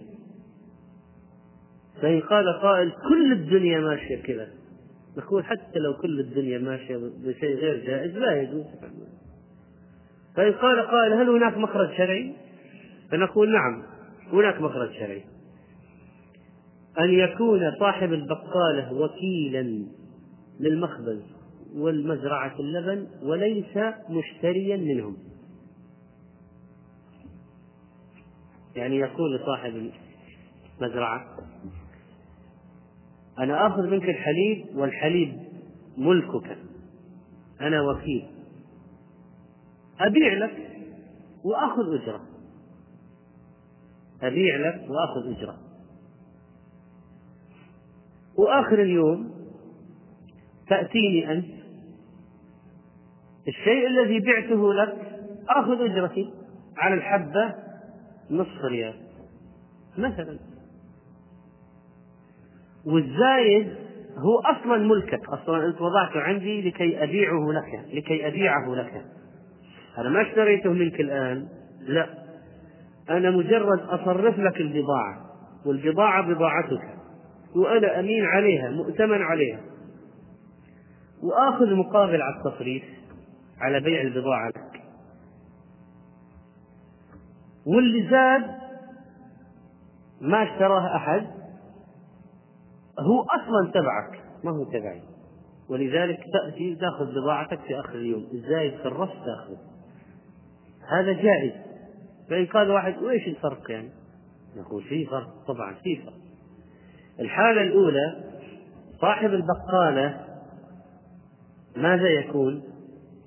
فإن قال قائل كل الدنيا ماشية كذا. نقول حتى لو كل الدنيا ماشية بشيء غير جائز لا يجوز. فإن قال قائل هل هناك مخرج شرعي؟ فنقول نعم هناك مخرج شرعي. أن يكون صاحب البقالة وكيلا للمخبز والمزرعة اللبن وليس مشتريا منهم. يعني يقول لصاحب المزرعة أنا آخذ منك الحليب والحليب ملكك. أنا وكيل. أبيع لك وآخذ أجرة. أبيع لك وآخذ أجرة. وآخر اليوم تأتيني أنت. الشيء الذي بعته لك آخذ أجرتي على الحبة نصف ريال. مثلا. والزايد هو أصلا ملكك. أصلا أنت وضعته عندي لكي أبيعه لك لكي أبيعه لك. أنا ما اشتريته منك الآن. لا. أنا مجرد أصرف لك البضاعة والبضاعة بضاعتك. وأنا أمين عليها مؤتمن عليها. وآخذ مقابل على التصريف على بيع البضاعة لك. واللي زاد ما اشتراه أحد. هو أصلا تبعك. ما هو تبعي. ولذلك تأتي تأخذ بضاعتك في آخر اليوم. الزايد في الرف تاخذه هذا جائز. فإن قال واحد وإيش الفرق يعني؟ نقول في فرق. طبعا في فرق. الحالة الأولى صاحب البقالة ماذا يكون؟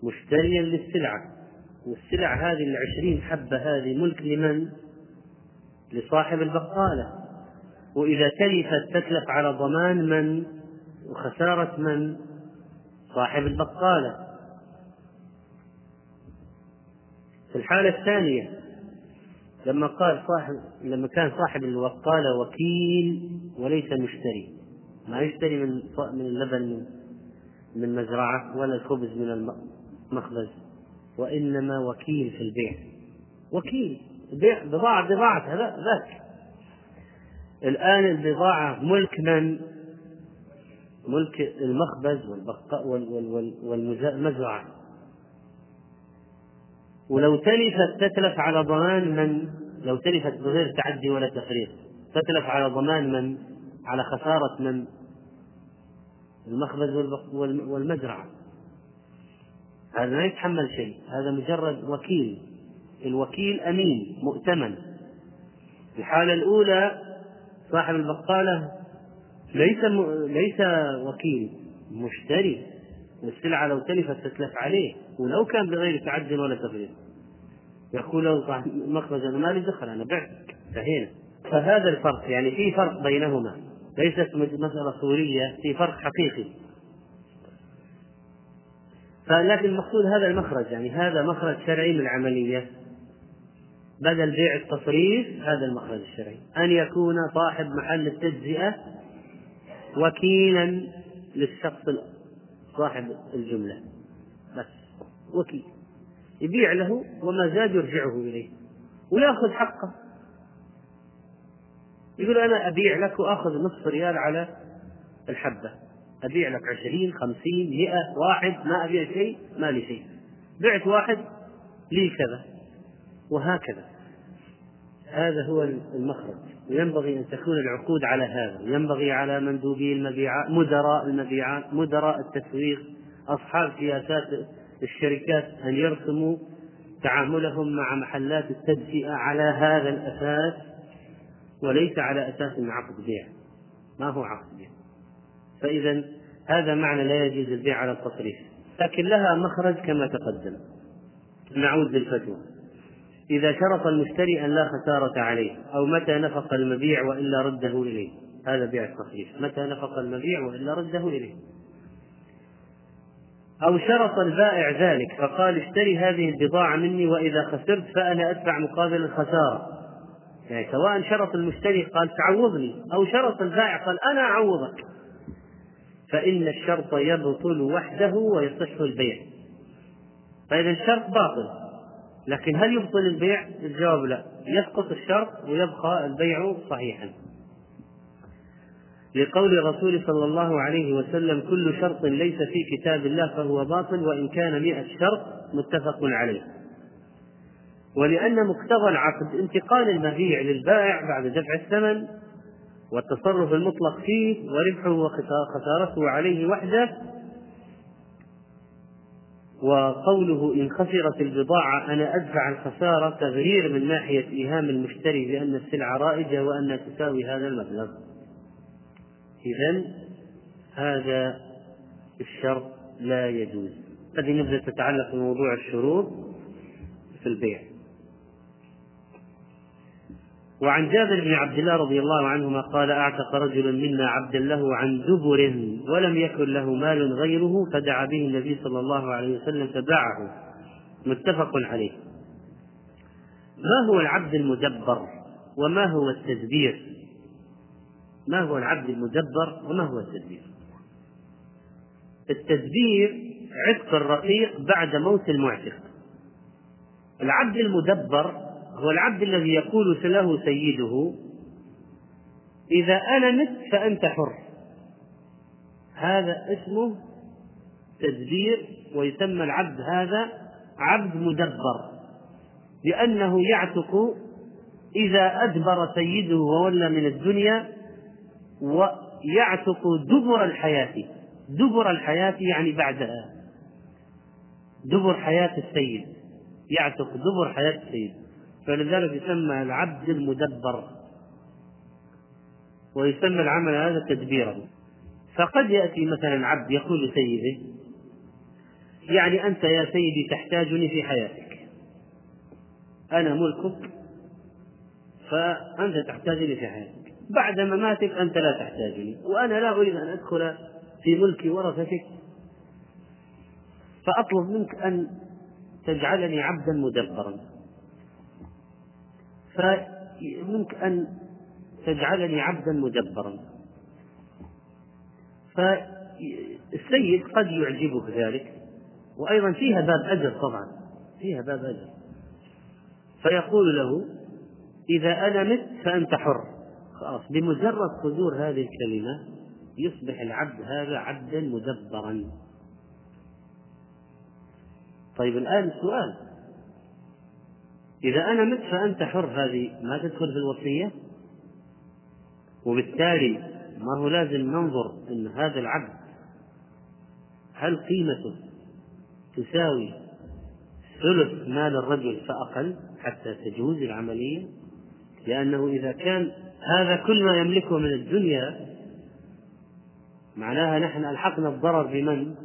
مشتريا للسلعة. والسلع هذه العشرين حبة هذه ملك لمن؟ لصاحب البقالة. وإذا تلفت تتلف على ضمان من؟ وخسارة من؟ صاحب البقالة في الحالة الثانية لما قال صاحب لما كان صاحب البقالة وكيل وليس مشتري. ما يشتري من من اللبن من من مزرعة ولا الخبز من المخبز وإنما وكيل في البيع. وكيل بيع بضاعة بضاعة ذاك. الآن البضاعة ملك من؟ ملك المخبز والبقاء والمزرعة ولو تلفت تتلف على ضمان من؟ لو تلفت بغير تعدي ولا تفريط تتلف على ضمان من؟ على خسارة من؟ المخبز والمزرعة هذا ما يتحمل شيء هذا مجرد وكيل الوكيل أمين مؤتمن الحالة الأولى صاحب البقالة ليس م... ليس وكيل مشتري السلعة لو تلفت تتلف عليه ولو كان بغير تعد ولا تفريط يقول له صاحب المخرج أنا مالي دخل أنا بعت انتهينا. فهذا الفرق يعني في فرق بينهما. ليست مسألة صورية في فرق حقيقي. فلكن المقصود هذا المخرج يعني هذا مخرج شرعي من العملية بدل بيع التصريف هذا المخرج الشرعي. أن يكون صاحب محل التجزئة وكيلا للشخص صاحب الجملة. بس وكيل. يبيع له وما زاد يرجعه إليه ويأخذ حقه. يقول أنا أبيع لك وآخذ نصف ريال على الحبة. أبيع لك عشرين خمسين مئة واحد ما أبيع شيء ما لي شيء. بعت واحد لي كذا. وهكذا. هذا هو المخرج. وينبغي أن تكون العقود على هذا. ينبغي على مندوبي المبيعات مدراء المبيعات مدراء التسويق أصحاب سياسات الشركات أن يرسموا تعاملهم مع محلات التدفئة على هذا الأساس وليس على أساس عقد بيع. ما هو عقد بيع؟ فإذا هذا معنى لا يجوز البيع على التصريف. لكن لها مخرج كما تقدم. نعود للفتوى. إذا شرط المشتري أن لا خسارة عليه أو متى نفق المبيع وإلا رده إليه. هذا بيع التصريف متى نفق المبيع وإلا رده إليه. أو شرط البائع ذلك فقال اشتري هذه البضاعة مني وإذا خسرت فأنا أدفع مقابل الخسارة. يعني سواء شرط المشتري قال تعوضني أو شرط البائع قال أنا أعوضك. فإن الشرط يبطل وحده ويصح البيع. فإذا الشرط باطل. لكن هل يبطل البيع؟ الجواب لا. يسقط الشرط ويبقى البيع صحيحا. لقول الرسول صلى الله عليه وسلم كل شرط ليس في كتاب الله فهو باطل وإن كان مئة شرط متفق عليه. ولأن مقتضى العقد انتقال المبيع للبائع بعد دفع الثمن والتصرف المطلق فيه وربحه وخسارته عليه وحده وقوله إن خسرت البضاعة أنا أدفع الخسارة تغيير من ناحية إيهام المشتري بأن السلعة رائجة وأنها تساوي هذا المبلغ. إذا هذا الشرط لا يجوز. هذه نبدأ تتعلق بموضوع الشروط في البيع. وعن جابر بن عبد الله رضي الله عنهما قال أعتق رجل منا عبدا له عن دبر ولم يكن له مال غيره فدعا به النبي صلى الله عليه وسلم فباعه. متفق عليه. ما هو العبد المدبر وما هو التدبير؟ ما هو العبد المدبر وما هو التدبير؟ التدبير عتق الرقيق بعد موت المعتق. العبد المدبر هو العبد الذي يقول له سيده إذا أنا مت فأنت حر. هذا اسمه تدبير ويسمى العبد هذا عبد مدبر لأنه يعتق إذا أدبر سيده وولى من الدنيا ويعتق دبر الحياة. دبر الحياة يعني بعدها. دبر حياة السيد. يعتق دبر حياة السيد. فلذلك يسمى العبد المدبر ويسمى العمل هذا تدبيرا. فقد يأتي مثلا عبد يقول لسيده يعني أنت يا سيدي تحتاجني في حياتك. أنا ملكك فأنت تحتاجني في حياتك. بعد مماتك أنت لا تحتاجني وأنا لا أريد أن أدخل في ملك ورثتك. فأطلب منك أن تجعلني عبدا مدبرا. فمنك أن تجعلني عبدا مدبرا. فالسيد قد يعجبك ذلك وأيضا فيها باب أجر طبعا فيها باب أجر. فيقول له إذا أنا مت فأنت حر. خلاص بمجرد صدور هذه الكلمة يصبح العبد هذا عبدا مدبرا. طيب الآن السؤال إذا أنا مت فأنت حر. هذه ما تدخل في الوصية؟ وبالتالي ما هو لازم ننظر أن هذا العبد هل قيمته تساوي ثلث مال الرجل فأقل حتى تجوز العملية؟ لأنه إذا كان هذا كل ما يملكه من الدنيا معناها نحن ألحقنا الضرر بمن؟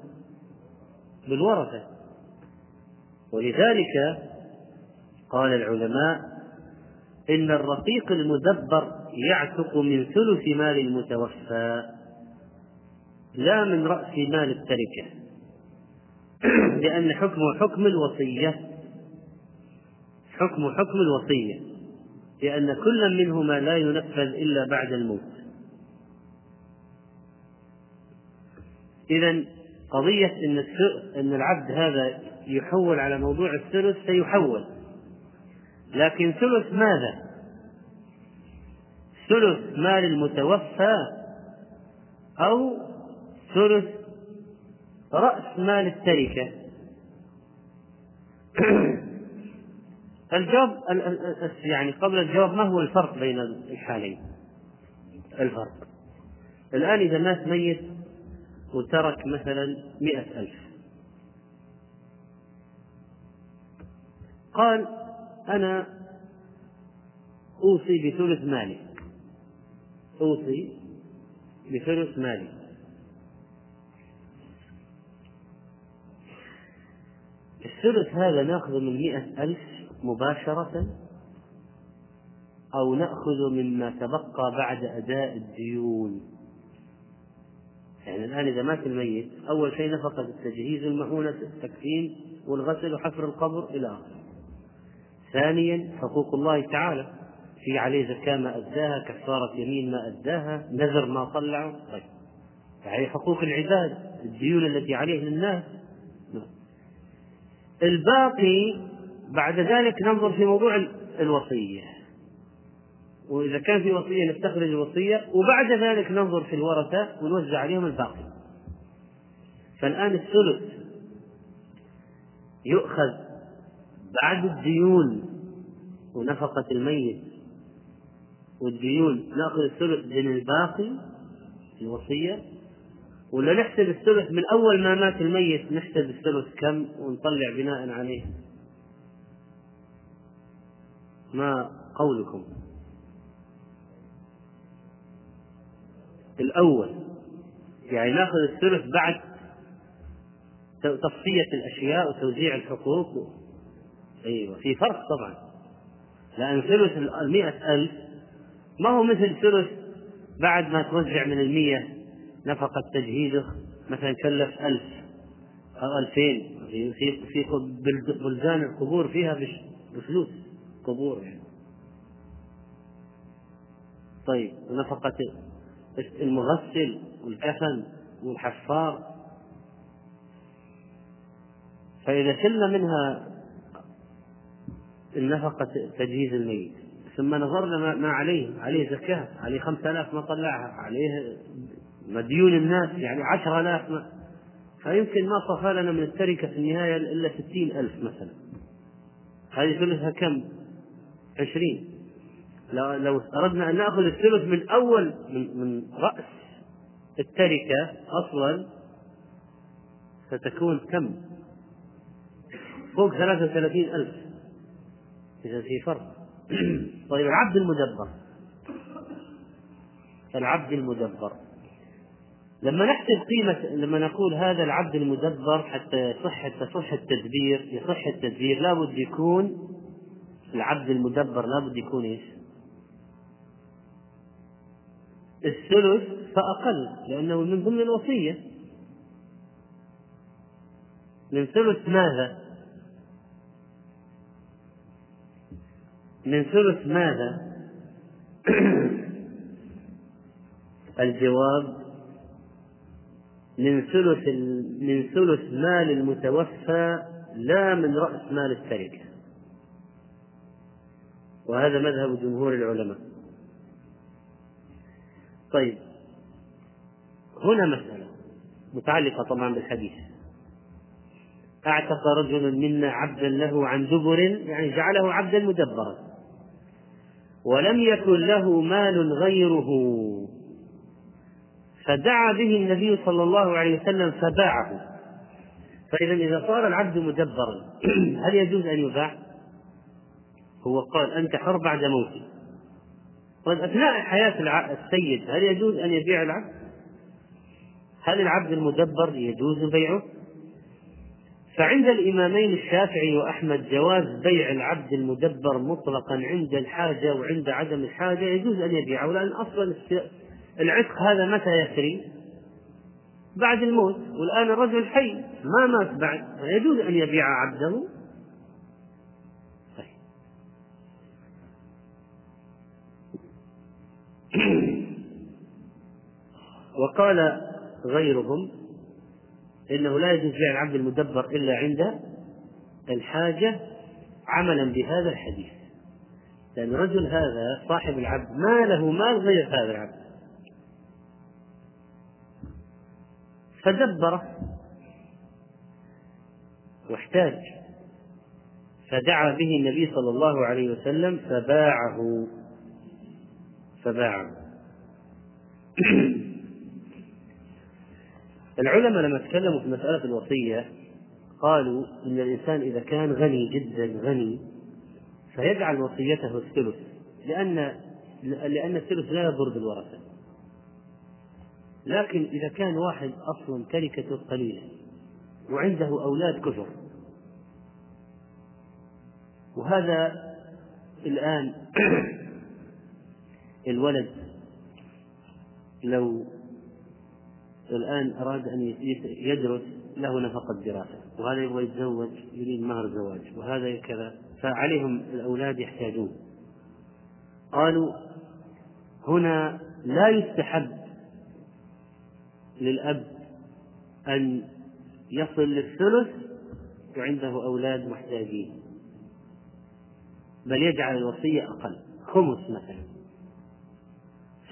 بالورثة. ولذلك قال العلماء إن الرقيق المدبر يعتق من ثلث مال المتوفى لا من رأس مال التركة لأن حكمه حكم الوصية حكم حكم الوصية لأن كل منهما لا ينفذ إلا بعد الموت. إذا قضية أن أن العبد هذا يحول على موضوع الثلث سيحول. لكن ثلث ماذا؟ ثلث مال المتوفى أو ثلث رأس مال التركة؟ الجواب يعني قبل الجواب ما هو الفرق بين الحالين؟ الفرق. الآن إذا مات ميت وترك مثلا مئة ألف. قال أنا أوصي بثلث مالي. أوصي بثلث مالي. الثلث هذا نأخذ من مئة ألف مباشرة أو نأخذ مما تبقى بعد أداء الديون. يعني الآن إذا مات الميت أول شيء نفقة التجهيز المؤونة التكفين والغسل وحفر القبر إلى آخره. ثانيا حقوق الله تعالى. في عليه زكاة ما أداها كفارة يمين ما أداها نذر ما طلعه طيب. عليه حقوق العباد الديون التي عليه للناس الباقي بعد ذلك ننظر في موضوع الوصية. وإذا كان في وصية نستخرج الوصية وبعد ذلك ننظر في الورثة ونوزع عليهم الباقي. فالآن الثلث يؤخذ بعد الديون. ونفقة الميت والديون نأخذ الثلث من الباقي الوصية. ولا نحسب الثلث من أول ما مات الميت نحسب الثلث كم ونطلع بناء عليه. ما قولكم؟ الأول يعني نأخذ الثلث بعد تصفية الأشياء وتوزيع الحقوق. أيوة في فرق طبعا. لأن ثلث المئة ألف ما هو مثل ثلث بعد ما توزع من المية نفقة تجهيزه مثلا كلف ألف أو ألفين. في في بلدان القبور فيها بفلوس. قبور يعني. طيب ونفقة المغسل والكفن والحفار فإذا شلنا منها النفقة تجهيز الميت. ثم نظرنا ما عليه عليه زكاة عليه خمسة آلاف ما طلعها عليه مديون الناس يعني عشرة آلاف ما. فيمكن ما صفى لنا من التركة في النهاية إلا ستين ألف مثلا. هذه ثلثها كم؟ عشرين. لو, لو أردنا أن نأخذ الثلث من أول من, من رأس التركة أصلا ستكون كم؟ فوق ثلاثة وثلاثين ألف. إذا في فرق طيب العبد المدبر العبد المدبر لما نحسب قيمة لما نقول هذا العبد المدبر حتى يصح تصح التدبير يصح التدبير لابد يكون العبد المدبر لابد يكون إيش؟ الثلث فأقل لأنه من ضمن الوصية من ثلث ماذا؟ من ثلث ماذا؟ الجواب من ثلث من ثلث مال المتوفى لا من رأس مال التركة. وهذا مذهب جمهور العلماء. طيب. هنا مسألة متعلقة طبعا بالحديث. أعتق رجل منا عبدا له عن دبر يعني جعله عبدا مدبرا. ولم يكن له مال غيره فدعا به النبي صلى الله عليه وسلم فباعه فإذا إذا صار العبد مدبرا هل يجوز أن يباع؟ هو قال أنت حر بعد موتي طيب أثناء حياة السيد هل يجوز أن يبيع العبد؟ هل العبد المدبر يجوز بيعه؟ فعند الإمامين الشافعي وأحمد جواز بيع العبد المدبر مطلقا عند الحاجة وعند عدم الحاجة يجوز أن يبيعه لأن أصلا العتق هذا متى يسري؟ بعد الموت والآن الرجل حي ما مات بعد فيجوز أن يبيع عبده طيب. وقال غيرهم إنه لا يجوز بيع العبد المدبر إلا عند الحاجة عملا بهذا الحديث. لأن الرجل هذا صاحب العبد ما له مال غير هذا العبد. فدبره واحتاج. فدعا به النبي صلى الله عليه وسلم فباعه. فباعه. العلماء لما تكلموا في مسألة الوصية قالوا إن الإنسان إذا كان غني جدا غني فيجعل وصيته الثلث لأن لأن الثلث لا يضر بالورثة. لكن إذا كان واحد أصلا تركته قليلة وعنده أولاد كثر وهذا الآن الولد لو الآن أراد أن يدرس له نفقة دراسة وهذا يبغى يتزوج يريد مهر زواج وهذا كذا. فعليهم الأولاد يحتاجون. قالوا هنا لا يستحب للأب أن يصل للثلث وعنده أولاد محتاجين. بل يجعل الوصية أقل. خمس مثلا.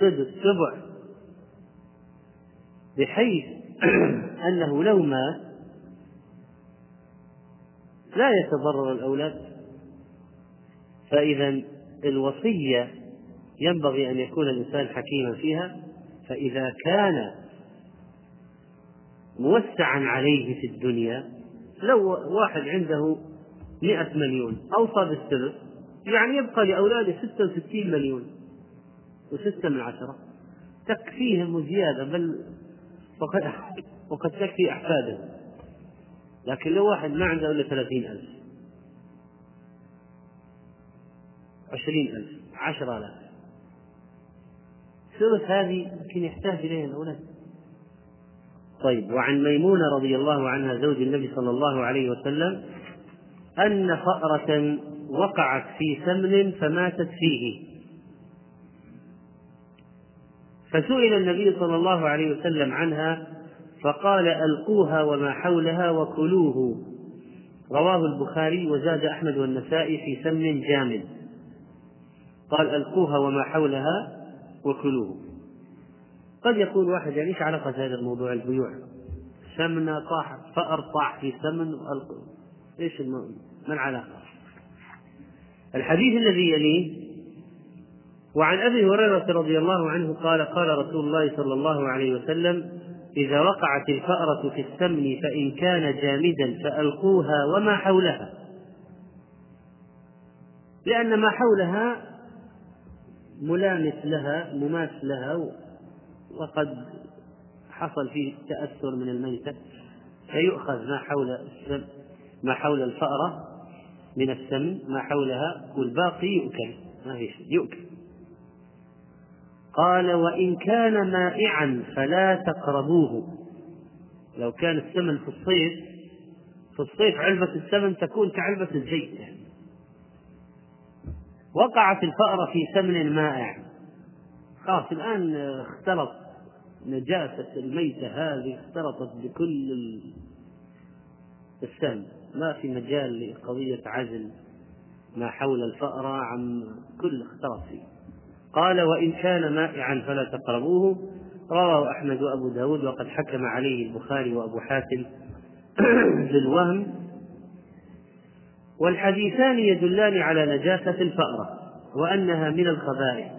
سدس سبع. بحيث أنه لو مات لا يتضرر الأولاد. فإذا الوصية ينبغي أن يكون الإنسان حكيما فيها فإذا كان موسعا عليه في الدنيا لو واحد عنده مئة مليون أوصى بالثلث يعني يبقى لأولاده ستة وستين مليون وستة من عشرة. تكفيهم وزيادة بل وقد, وقد تكفي أحفادهم لكن لو واحد ما عنده إلا ثلاثين ألف عشرين ألف عشرة آلاف الثلث هذه يمكن يحتاج إليها الأولاد. طيب وعن ميمونة رضي الله عنها زوج النبي صلى الله عليه وسلم أن فأرة وقعت في سمن فماتت فيه. فسئل النبي صلى الله عليه وسلم عنها فقال ألقوها وما حولها وكلوه رواه البخاري وزاد أحمد والنسائي في سمن جامد قال ألقوها وما حولها وكلوه قد يقول واحد يعني إيش علاقة هذا الموضوع البيوع؟ سمنة طاح فأر طاح في سمن إيش ما العلاقة؟ الحديث الذي يليه وعن أبي هريرة رضي الله عنه قال قال رسول الله صلى الله عليه وسلم إذا وقعت الفأرة في السمن فإن كان جامدا فألقوها وما حولها. لأن ما حولها ملامس لها مماس لها وقد حصل فيه تأثر من الميتة فيؤخذ ما حول ما حول الفأرة من السمن ما حولها والباقي يؤكل ما في يؤكل. قال وإن كان مائعا فلا تقربوه. لو كان السمن في الصيف في الصيف علبة السمن تكون كعلبة الزيت. يعني وقعت الفأرة في سمن مائع. خلاص الآن اختلط نجاسة الميتة هذه اختلطت بكل السمن ما في مجال لقضية عزل ما حول الفأرة عن كل اختلط فيه. قال وإن كان مائعا فلا تقربوه. رواه أحمد وأبو داود وقد حكم عليه البخاري وأبو حاتم بالوهم والحديثان يدلان على نجاسة الفأرة وأنها من الخبائث.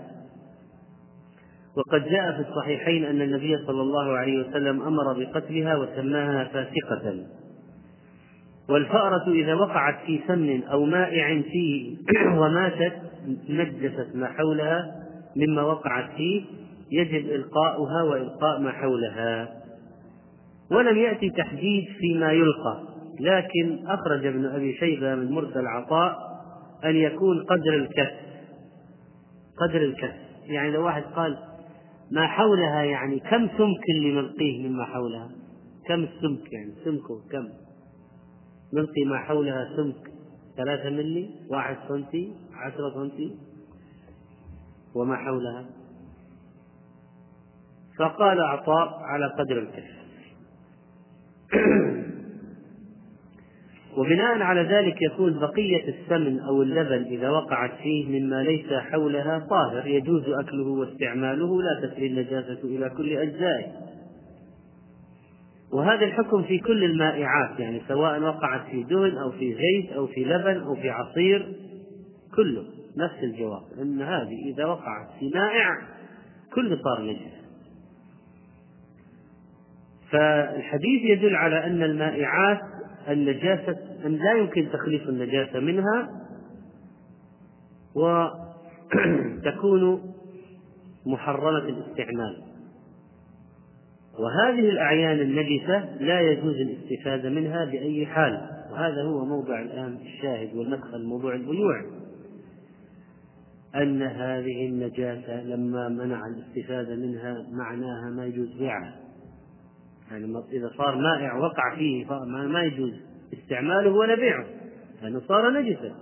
وقد جاء في الصحيحين أن النبي صلى الله عليه وسلم أمر بقتلها وسماها فاسقة. والفأرة إذا وقعت في سمن أو مائع فيه وماتت نجست ما حولها مما وقعت فيه يجب إلقاؤها وإلقاء ما حولها. ولم يأتي تحديد فيما يلقى لكن أخرج ابن أبي شيبة من مرسل العطاء أن يكون قدر الكف قدر الكف. يعني لو واحد قال ما حولها يعني كم سمك اللي نلقيه مما حولها؟ كم السمك يعني سمكه كم نلقي ما حولها سمك ثلاثة ملي واحد سنتي عشرة سنتي. وما حولها. فقال عطاء على قدر الكشف وبناء على ذلك يكون بقية السمن أو اللبن إذا وقعت فيه مما ليس حولها طاهر يجوز أكله واستعماله لا تسري النجاسة إلى كل أجزائه وهذا الحكم في كل المائعات يعني سواء وقعت في دهن أو في زيت أو في لبن أو في عصير كله. نفس الجواب أن هذه إذا وقعت في مائع كل صار نجس فالحديث يدل على أن المائعات النجاسة أن لا يمكن تخليص النجاسة منها وتكون محرمة الاستعمال. وهذه الأعيان النجسة لا يجوز الاستفادة منها بأي حال. وهذا هو موضع الآن الشاهد والمدخل موضوع البيوع. أن هذه النجاسة لما منع الاستفادة منها معناها ما يجوز بيعها. يعني إذا صار مائع وقع فيه ما يجوز استعماله ولا بيعه. لأنه صار نجسا.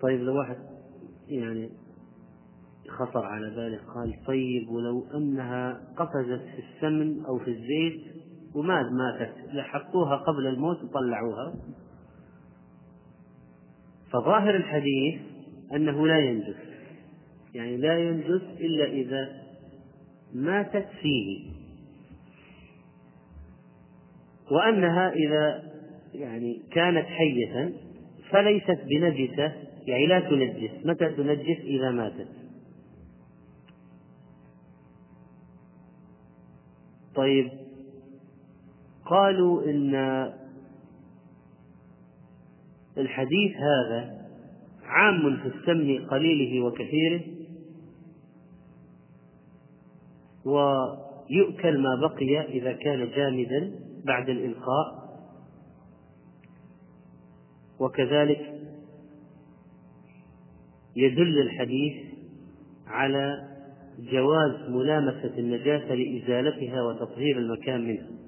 طيب لو واحد يعني خطر على باله قال طيب ولو أنها قفزت في السمن أو في الزيت وما ماتت؟ لحقوها قبل الموت وطلعوها. فظاهر الحديث أنه لا ينجس. يعني لا ينجس إلا إذا ماتت فيه. وأنها إذا يعني كانت حية فليست بنجسة يعني لا تنجس. متى تنجس؟ إذا ماتت. طيب قالوا إن الحديث هذا عام في السمن قليله وكثيره ويؤكل ما بقي إذا كان جامدا بعد الإلقاء. وكذلك يدل الحديث على جواز ملامسة النجاسة لإزالتها وتطهير المكان منها.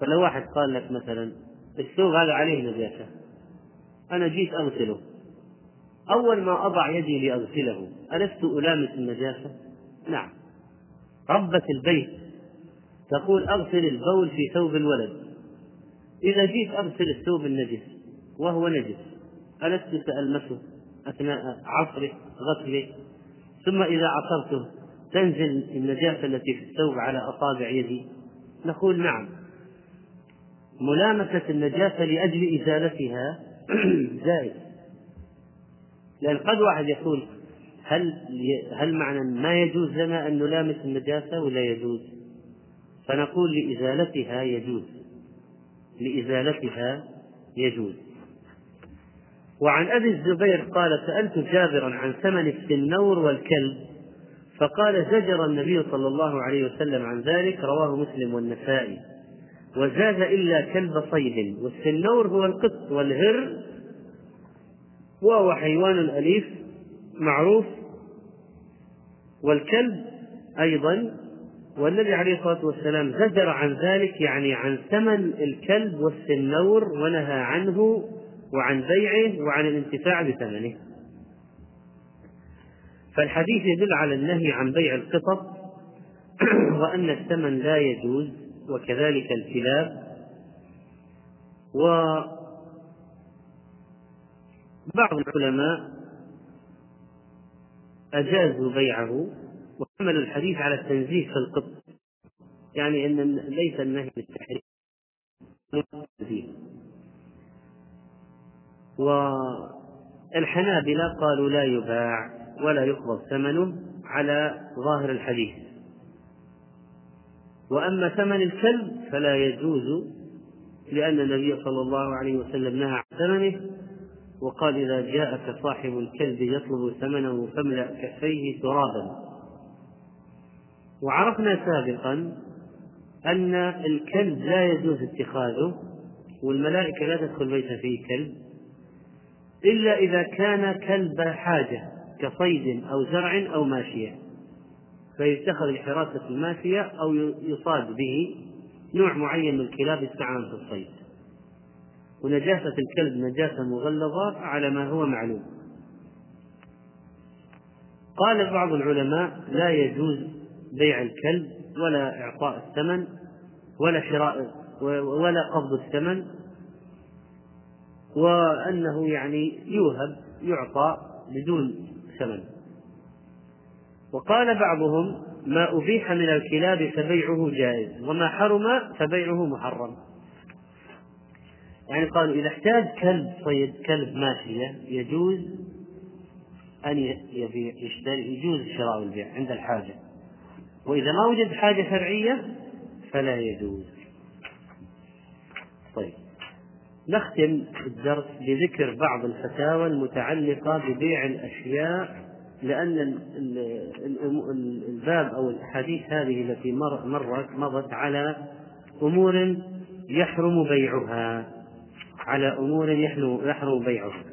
فلو واحد قال لك مثلا الثوب هذا عليه نجاسة أنا جيت أغسله. أول ما أضع يدي لأغسله ألست ألامس النجاسة؟ نعم. ربة البيت تقول أغسل البول في ثوب الولد. إذا جيت أغسل الثوب النجس وهو نجس ألست سألمسه أثناء عصره غسله؟ ثم إذا عصرته تنزل النجاسة التي في الثوب على أصابع يدي؟ نقول نعم. ملامسة النجاسة لأجل إزالتها. جائز لأن قد واحد يقول هل هل معنى ما يجوز لنا أن نلامس النجاسة ولا يجوز؟ فنقول لإزالتها يجوز. لإزالتها يجوز. وعن أبي الزبير قال سألت جابرا عن ثمن السنور والكلب فقال زجر النبي صلى الله عليه وسلم عن ذلك رواه مسلم والنسائي. وزاد إلا كلب صيد. والسنور هو القط والهر. وهو حيوان أليف معروف. والكلب أيضا. والنبي عليه الصلاة والسلام زجر عن ذلك يعني عن ثمن الكلب والسنور ونهى عنه وعن بيعه وعن الانتفاع بثمنه. فالحديث يدل على النهي عن بيع القطط. وأن الثمن لا يجوز. وكذلك الكلاب وبعض العلماء أجازوا بيعه وحملوا الحديث على التنزيه في القط يعني أن ليس النهي بالتحريم والحنابلة قالوا لا يباع ولا يقبض ثمنه على ظاهر الحديث. وأما ثمن الكلب فلا يجوز لأن النبي صلى الله عليه وسلم نهى عن ثمنه وقال إذا جاءك صاحب الكلب يطلب ثمنه فاملأ كفيه ترابا. وعرفنا سابقا أن الكلب لا يجوز اتخاذه والملائكة لا تدخل بيت فيه كلب إلا إذا كان كلب حاجة كصيد أو زرع أو ماشية. فيتخذ لحراسة الماشية أو يصاد به نوع معين من الكلاب يستعمل في الصيد. ونجاسة الكلب نجاسة مغلظة على ما هو معلوم. قال بعض العلماء لا يجوز بيع الكلب ولا إعطاء الثمن ولا شراء ولا قبض الثمن وأنه يعني يوهب يعطى بدون ثمن. وقال بعضهم ما أبيح من الكلاب فبيعه جائز وما حرم فبيعه محرم. يعني قالوا إذا احتاج كلب صيد كلب ماشية يجوز أن يبيع يشتري يجوز الشراء والبيع عند الحاجة. وإذا ما وجد حاجة شرعية فلا يجوز. طيب. نختم الدرس بذكر بعض الفتاوى المتعلقة ببيع الأشياء لأن الباب أو الأحاديث هذه التي مرت مضت على أمور يحرم بيعها على أمور يحرم بيعها.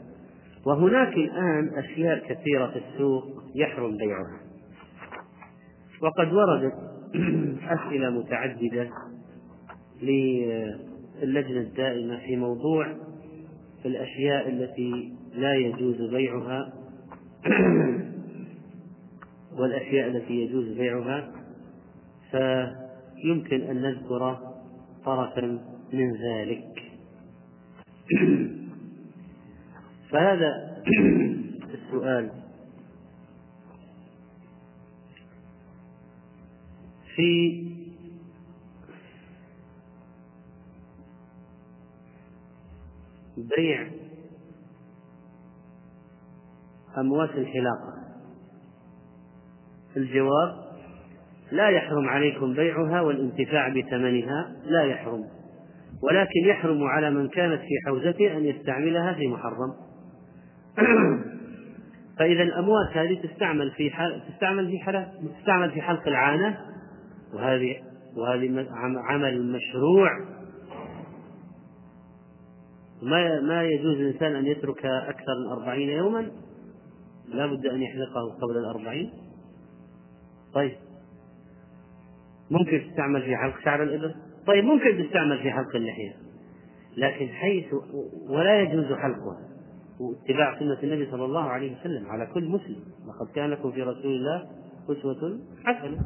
وهناك الآن أشياء كثيرة في السوق يحرم بيعها. وقد وردت أسئلة متعددة اللجنة الدائمة في موضوع الأشياء التي لا يجوز بيعها. والأشياء التي يجوز بيعها فيمكن أن نذكر طرفا من ذلك. فهذا السؤال. في بيع أموات الحلاقة. الجواب لا يحرم عليكم بيعها والانتفاع بثمنها لا يحرم ولكن يحرم على من كانت في حوزته أن يستعملها في محرم. فإذا الأموات هذه تستعمل في حل... تستعمل في حل... تستعمل في حلق العانة وهذه وهذه عمل مشروع. ما ما يجوز للإنسان أن يترك أكثر من أربعين يوما لا بد أن يحلقه قبل الأربعين. طيب. ممكن تستعمل في حلق شعر الإبل؟ طيب ممكن تستعمل في حلق اللحية. لكن حيث ولا يجوز حلقها. واتباع سنة النبي صلى الله عليه وسلم على كل مسلم. لقد كان لكم في رسول الله أسوة حسنة.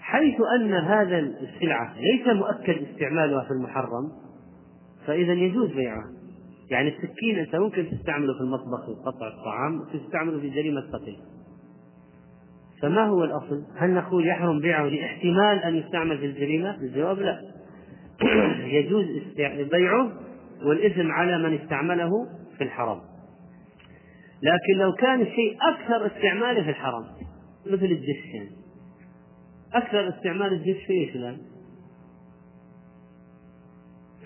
حيث أن هذا السلعة ليس مؤكد استعمالها في المحرم فإذا يجوز بيعها. يعني السكين أنت ممكن تستعمله في المطبخ لقطع الطعام وتستعمله في جريمة قتل. فما هو الأصل؟ هل نقول يحرم بيعه لاحتمال أن يستعمل في الجريمة؟ الجواب لا يجوز بيعه والإثم على من استعمله في الحرام لكن لو كان الشيء أكثر استعماله في الحرام مثل الدش يعني أكثر استعمال الدش في إيش الآن؟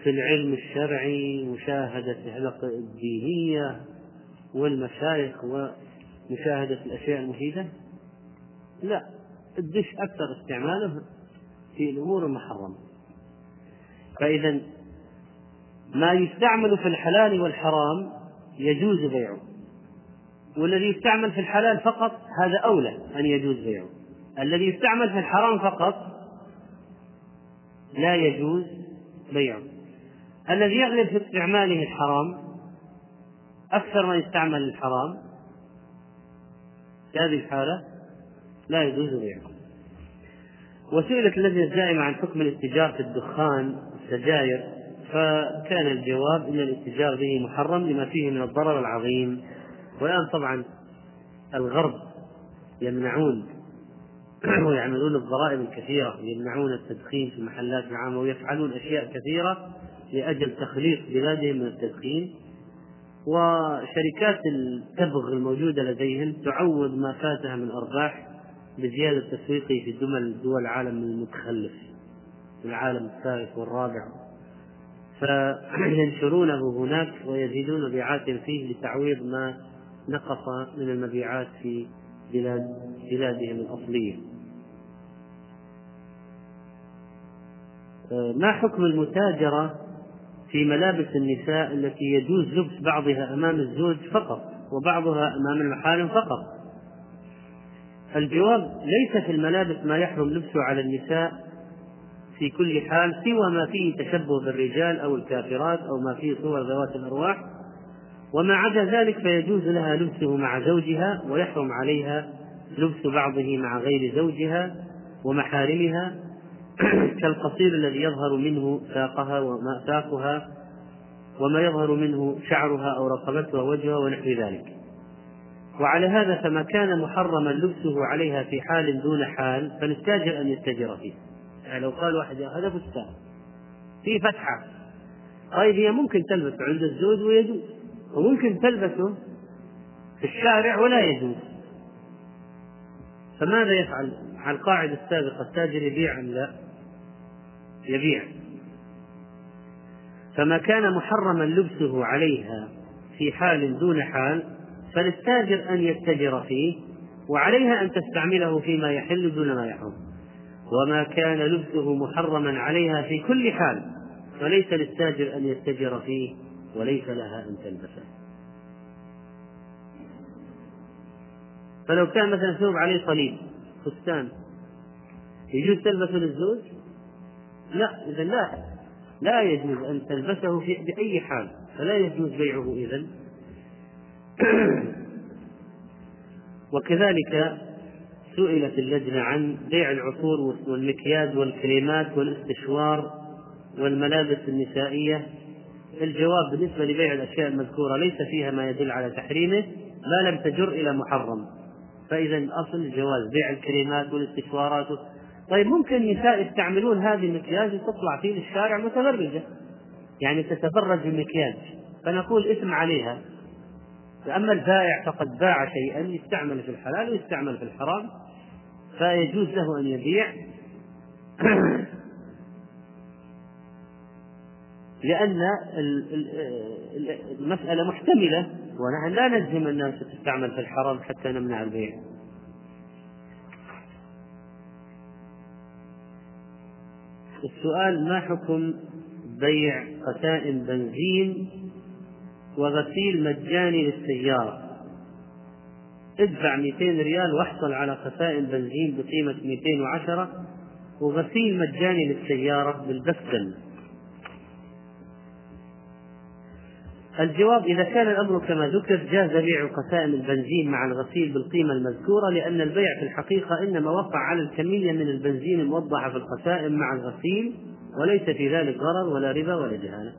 في العلم الشرعي مشاهدة الحلق الدينية والمشايخ ومشاهدة الأشياء المفيدة لا الدش أكثر استعماله في الأمور المحرمة. فإذا ما يستعمل في الحلال والحرام يجوز بيعه والذي يستعمل في الحلال فقط هذا أولى أن يجوز بيعه. الذي يستعمل في الحرام فقط لا يجوز بيعه. الذي يغلب في استعماله الحرام أكثر ما يستعمل الحرام في هذه الحالة لا يجوز بيعه وسئلت اللجنة الدائمة عن حكم الاتجار في الدخان السجاير فكان الجواب أن الاتجار به محرم لما فيه من الضرر العظيم. والآن طبعا الغرب يمنعون ويعملون الضرائب الكثيرة يمنعون التدخين في المحلات العامة ويفعلون أشياء كثيرة لأجل تخليص بلادهم من التدخين. وشركات التبغ الموجودة لديهم تعوض ما فاتها من أرباح بزيادة تسويقه في دول دول العالم المتخلف العالم الثالث والرابع. فينشرونه هناك ويزيدون مبيعاتهم فيه لتعويض ما نقص من المبيعات في بلاد بلادهم الأصلية. ما حكم المتاجرة في ملابس النساء التي يجوز لبس بعضها أمام الزوج فقط وبعضها أمام المحارم فقط؟ الجواب ليس في الملابس ما يحرم لبسه على النساء في كل حال سوى ما فيه تشبه بالرجال أو الكافرات أو ما فيه صور ذوات الأرواح. وما عدا ذلك فيجوز لها لبسه مع زوجها ويحرم عليها لبس بعضه مع غير زوجها ومحارمها. كالقصير الذي يظهر منه ساقها وما ساقها وما يظهر منه شعرها أو رقبتها ووجهها ونحو ذلك. وعلى هذا فما كان محرما لبسه عليها في حال دون حال فللتاجر أن يتجر فيه. يعني لو قال واحد هذا فستان. في فتحة. طيب هي ممكن تلبس عند الزوج ويجوز وممكن تلبسه في الشارع ولا يجوز. فماذا يفعل؟ على القاعدة السابقة التاجر يبيع أم لا؟ يبيع. فما كان محرما لبسه عليها في حال دون حال فللتاجر أن يتجر فيه وعليها أن تستعمله فيما يحل دون ما يحرم. وما كان لبسه محرما عليها في كل حال فليس للتاجر أن يتجر فيه وليس لها أن تلبسه. فلو كان مثلا ثوب عليه صليب فستان يجوز تلبسه للزوج؟ لا إذا لا. لا يجوز أن تلبسه في بأي حال فلا يجوز بيعه إذا وكذلك سئلت اللجنة عن بيع العطور والمكياج والكريمات والاستشوار والملابس النسائية. الجواب بالنسبة لبيع الأشياء المذكورة ليس فيها ما يدل على تحريمه ما لم تجر إلى محرم. فإذا الأصل جواز بيع الكريمات والاستشوارات. طيب ممكن نساء يستعملون هذه المكياج وتطلع في الشارع متبرجة. يعني تتبرج بالمكياج فنقول اسم عليها. فأما البائع فقد باع شيئا يستعمل في الحلال ويستعمل في الحرام فيجوز له أن يبيع. لأن المسألة محتملة ونحن لا نجزم أنها ستستعمل في الحرام حتى نمنع البيع. السؤال ما حكم بيع قسائم بنزين وغسيل مجاني للسيارة. ادفع 200 ريال واحصل على قسائم بنزين بقيمة 210 وغسيل مجاني للسيارة بالبستن. الجواب إذا كان الأمر كما ذكر جاز بيع قسائم البنزين مع الغسيل بالقيمة المذكورة لأن البيع في الحقيقة إنما وقع على الكمية من البنزين الموضحة في القسائم مع الغسيل وليس في ذلك غرر ولا ربا ولا جهالة.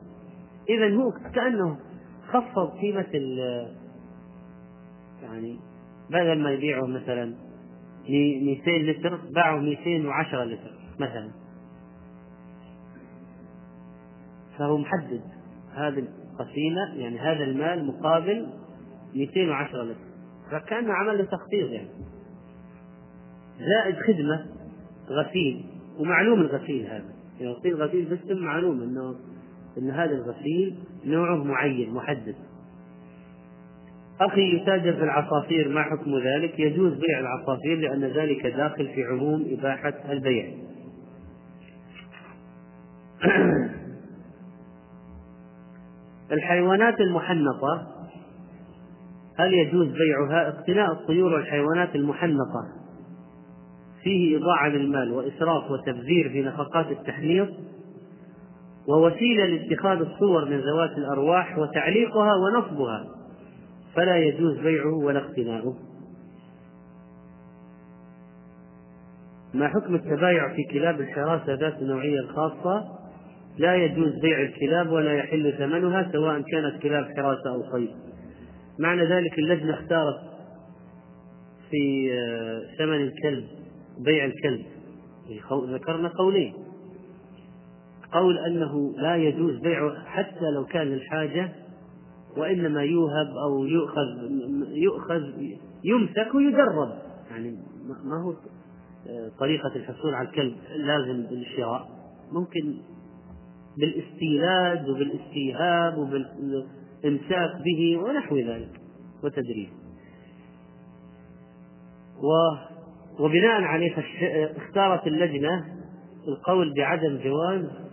إذا هو كأنه خفض قيمة ال يعني بدل ما يبيعه مثلا 200 لتر باعه 210 لتر مثلا. فهو محدد هذه القسيمة يعني هذا المال مقابل 210 لتر. فكأنه عمل له تخفيض يعني. زائد خدمة غسيل ومعلوم الغسيل هذا. يعني غسيل غسيل باسم معلوم انه إن هذا الغسيل نوعه معين محدد أخي يتاجر في العصافير ما حكم ذلك؟ يجوز بيع العصافير لأن ذلك داخل في عموم إباحة البيع. الحيوانات المحنطة هل يجوز بيعها؟ اقتناء الطيور والحيوانات المحنطة فيه إضاعة للمال وإسراف وتبذير في نفقات التحنيط ووسيلة لاتخاذ الصور من ذوات الأرواح وتعليقها ونصبها. فلا يجوز بيعه ولا اقتناؤه. ما حكم التبايع في كلاب الحراسة ذات النوعية الخاصة؟ لا يجوز بيع الكلاب ولا يحل ثمنها سواء كانت كلاب حراسة أو صيد معنى ذلك اللجنة اختارت في آه، ثمن الكلب بيع الكلب. ذكرنا قولين. قول أنه لا يجوز بيعه حتى لو كان للحاجة وإنما يوهب أو يؤخذ يؤخذ يمسك ويجرب. يعني ما هو طريقة الحصول على الكلب لازم بالشراء. ممكن بالاستيلاد وبالاستيهاب وبالإمساك به ونحو ذلك وتدريب. و وبناء عليه اختارت اللجنة القول بعدم جواز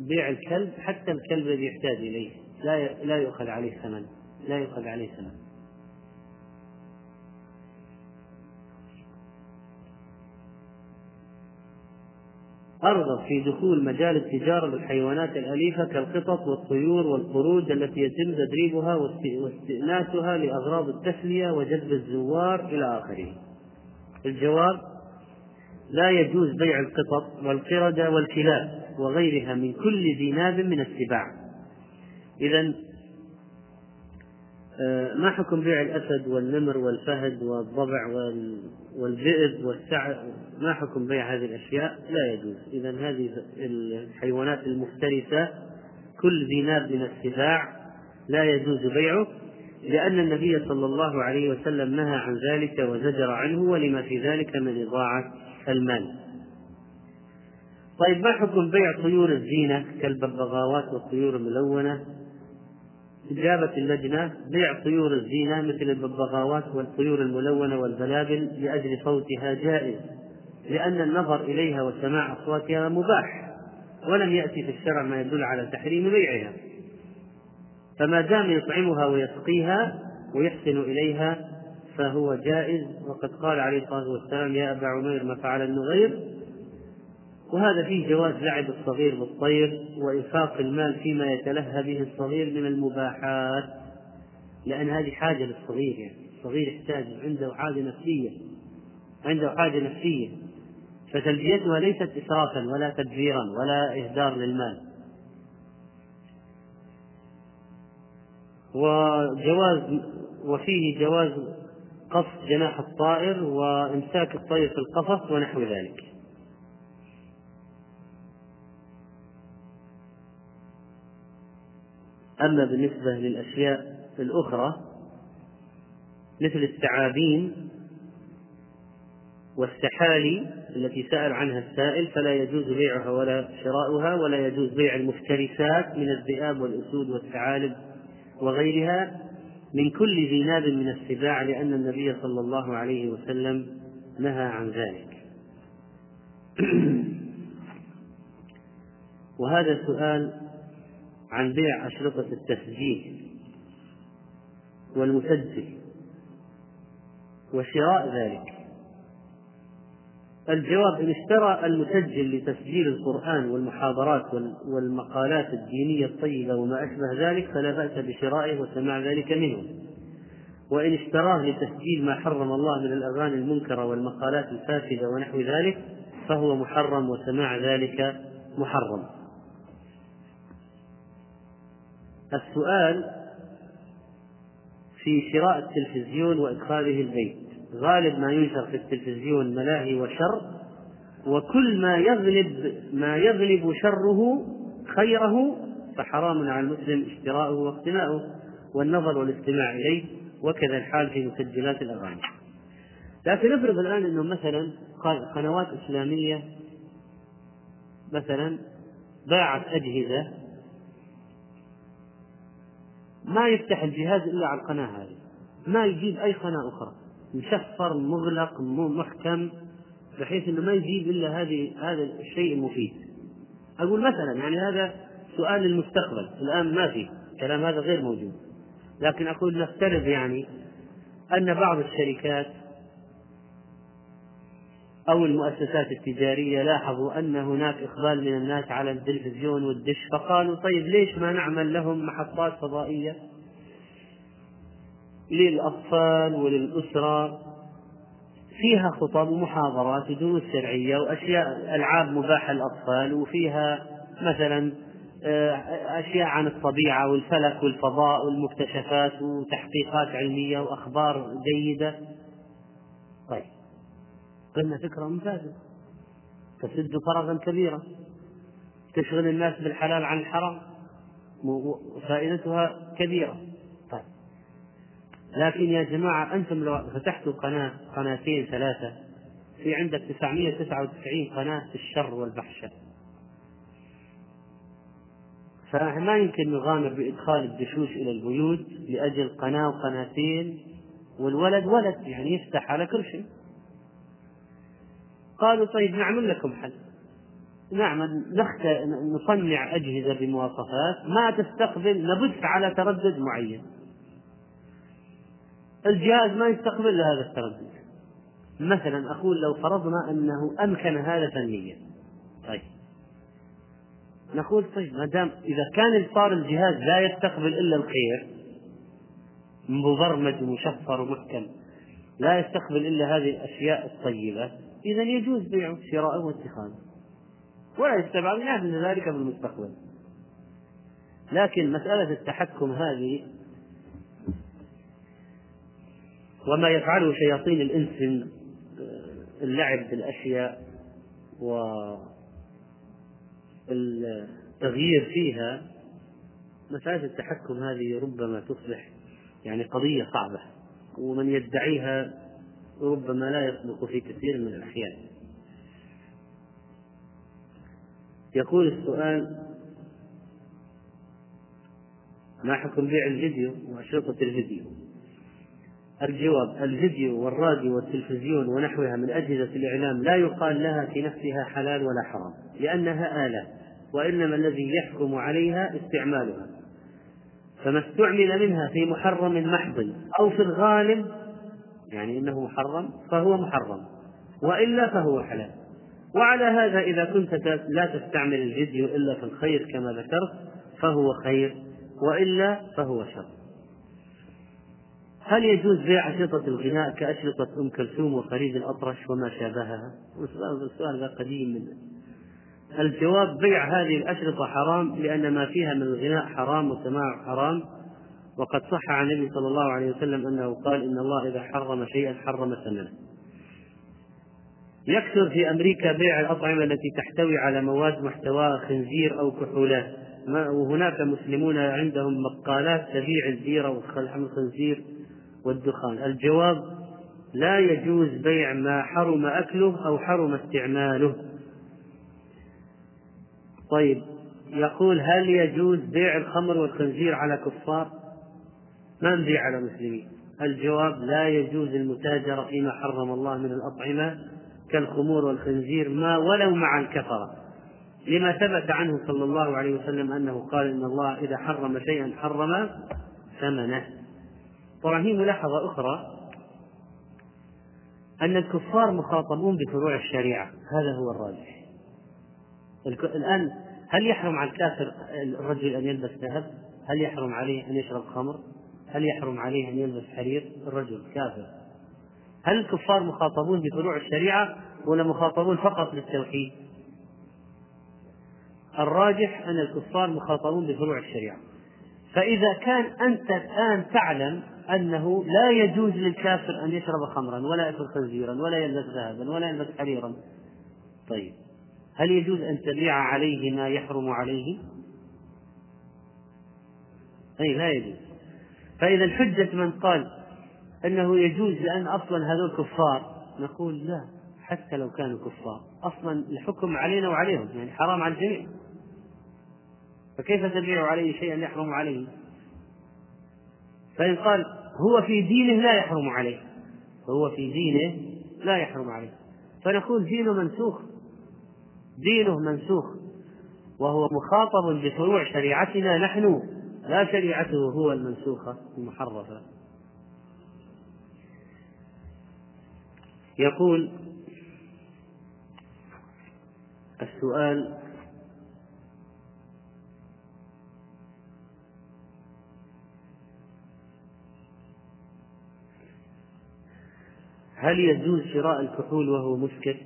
بيع الكلب حتى الكلب الذي يحتاج إليه. لا لا يؤخذ عليه ثمن. لا يؤخذ عليه ثمن. أرغب في دخول مجال التجارة بالحيوانات الأليفة كالقطط والطيور والقرود التي يتم تدريبها واستئناسها لأغراض التسلية وجذب الزوار إلى آخره. الجواب لا يجوز بيع القطط والقردة والكلاب. وغيرها من كل ذي ناب من السباع. إذا آه، ما حكم بيع الأسد والنمر والفهد والضبع والذئب والسعد ما حكم بيع هذه الأشياء؟ لا يجوز. إذا هذه الحيوانات المفترسة كل ذي ناب من السباع لا يجوز بيعه لأن النبي صلى الله عليه وسلم نهى عن ذلك وزجر عنه ولما في ذلك من إضاعة المال. طيب ما حكم بيع طيور الزينة كالببغاوات والطيور الملونة؟ إجابة اللجنة بيع طيور الزينة مثل الببغاوات والطيور الملونة والبلابل لأجل صوتها جائز لأن النظر إليها وسماع أصواتها مباح ولم يأتي في الشرع ما يدل على تحريم بيعها. فما دام يطعمها ويسقيها ويحسن إليها فهو جائز وقد قال عليه الصلاة والسلام يا أبا عمير ما فعل النغير وهذا فيه جواز لعب الصغير بالطير وإنفاق المال فيما يتلهى به الصغير من المباحات لأن هذه حاجة للصغير يعني. الصغير يحتاج عنده حاجة نفسية عنده حاجة نفسية. فتلبيتها ليست إسرافا ولا تدبيرا ولا إهدار للمال. وجواز وفيه جواز قص جناح الطائر وإمساك الطير في القفص ونحو ذلك. أما بالنسبة للأشياء الأخرى مثل الثعابين والسحالي التي سأل عنها السائل فلا يجوز بيعها ولا شراؤها ولا يجوز بيع المفترسات من الذئاب والأسود والثعالب وغيرها من كل ذي ناب من السباع لأن النبي صلى الله عليه وسلم نهى عن ذلك. وهذا سؤال عن بيع أشرطة التسجيل والمسجل وشراء ذلك. الجواب إن اشترى المسجل لتسجيل القرآن والمحاضرات والمقالات الدينية الطيبة وما أشبه ذلك فلا بأس بشرائه وسماع ذلك منه. وإن اشتراه لتسجيل ما حرم الله من الأغاني المنكرة والمقالات الفاسدة ونحو ذلك فهو محرم وسماع ذلك محرم. السؤال في شراء التلفزيون وإدخاله البيت. غالب ما ينشر في التلفزيون ملاهي وشر وكل ما يغلب ما يغلب شره خيره فحرام على المسلم اشتراؤه واقتناؤه والنظر والاستماع إليه وكذا الحال في مسجلات الأغاني. لكن افرض الآن أنه مثلا قنوات إسلامية مثلا باعت أجهزة ما يفتح الجهاز إلا على القناة هذه ما يجيب أي قناة أخرى مشفر مغلق محكم بحيث إنه ما يجيب إلا هذه هذا الشيء المفيد. أقول مثلا يعني هذا سؤال للمستقبل، الآن ما في، الكلام هذا غير موجود. لكن أقول نفترض يعني أن بعض الشركات أو المؤسسات التجارية لاحظوا أن هناك إقبال من الناس على التلفزيون والدش فقالوا طيب ليش ما نعمل لهم محطات فضائية؟ للأطفال وللأسرة. فيها خطب ومحاضرات ودروس شرعية وأشياء ألعاب مباحة للأطفال وفيها مثلا آه، أشياء عن الطبيعة والفلك والفضاء والمكتشفات وتحقيقات علمية وأخبار جيدة. قلنا فكرة ممتازة. تسد فرغا كبيرا. تشغل الناس بالحلال عن الحرام. وفائدتها كبيرة. لكن يا جماعة أنتم لو فتحتوا قناة قناتين ثلاثة في عندك 999 قناة في الشر والفحشاء فما يمكن نغامر بإدخال الدشوش إلى البيوت لأجل قناة وقناتين والولد ولد يعني يفتح على كل شيء. قالوا طيب نعمل لكم حل. نعمل نخت... نصنع أجهزة بمواصفات ما تستقبل نبث على تردد معين. الجهاز ما يستقبل هذا التردد. مثلا أقول لو فرضنا أنه أمكن هذا فنيا. طيب. نقول طيب ما دام إذا كان صار الجهاز لا يستقبل إلا الخير مبرمج ومشفر ومحكم لا يستقبل إلا هذه الأشياء الطيبة إذا يجوز بيعه شراءه واتخاذه. ولا يستبعد ان ذلك في المستقبل. لكن مسألة التحكم هذه وما يفعله شياطين الإنس من اللعب بالأشياء والتغيير فيها مسألة التحكم هذه ربما تصبح يعني قضية صعبة. ومن يدعيها ربما لا يصدق في كثير من الأحيان. يقول السؤال ما حكم بيع الفيديو وأشرطة الفيديو؟ الجواب الفيديو والراديو والتلفزيون ونحوها من أجهزة الإعلام لا يقال لها في نفسها حلال ولا حرام لأنها آلة وإنما الذي يحكم عليها استعمالها. فما استعمل منها في محرم محض أو في الغالب يعني إنه محرم فهو محرم. وإلا فهو حلال. وعلى هذا إذا كنت لا تستعمل الفيديو إلا في الخير كما ذكرت فهو خير. وإلا فهو شر. هل يجوز بيع أشرطة الغناء كأشرطة أم كلثوم وفريد الأطرش وما شابهها؟ السؤال ذا قديم من الجواب بيع هذه الأشرطة حرام لأن ما فيها من الغناء حرام وسماع حرام. وقد صح عن النبي صلى الله عليه وسلم أنه قال إن الله إذا حرم شيئا حرم ثمنه. يكثر في أمريكا بيع الأطعمة التي تحتوي على مواد محتواها خنزير أو كحولات. وهناك مسلمون عندهم مقالات تبيع الزيرة ولحم الخنزير والدخان. الجواب لا يجوز بيع ما حرم أكله أو حرم استعماله. طيب يقول هل يجوز بيع الخمر والخنزير على كفار؟ ما نبيع على مسلمين. الجواب لا يجوز المتاجرة فيما حرم الله من الأطعمة كالخمور والخنزير ما ولو مع الكفرة. لما ثبت عنه صلى الله عليه وسلم أنه قال إن الله إذا حرم شيئا حرم ثمنه. طبعا هي ملاحظة أخرى. أن الكفار مخاطبون بفروع الشريعة. هذا هو الراجح. الآن هل يحرم على الكافر الرجل أن يلبس ذهب؟ هل يحرم عليه أن يشرب خمر؟ هل يحرم عليه أن يلبس حرير؟ الرجل كافر هل الكفار مخاطبون بفروع الشريعة ولا مخاطبون فقط بالتوحيد؟ الراجح أن الكفار مخاطبون بفروع الشريعة فإذا كان أنت الآن تعلم أنه لا يجوز للكافر أن يشرب خمرا ولا يأكل خنزيرا ولا يلبس ذهبا ولا يلبس حريرا طيب هل يجوز أن تبيع عليه ما يحرم عليه؟ أي لا يجوز فإذا الحجة من قال أنه يجوز لأن أصلا هذول كفار نقول لا حتى لو كانوا كفار. أصلا الحكم علينا وعليهم يعني حرام على الجميع. فكيف تبيع عليه شيئا يحرم عليه؟ فإن قال هو في دينه لا يحرم عليه. هو في دينه لا يحرم عليه. فنقول دينه منسوخ. دينه منسوخ. وهو مخاطب بفروع شريعتنا نحن. لا شريعته هو المنسوخة المحرفة يقول السؤال هل يجوز شراء الكحول وهو مسكر؟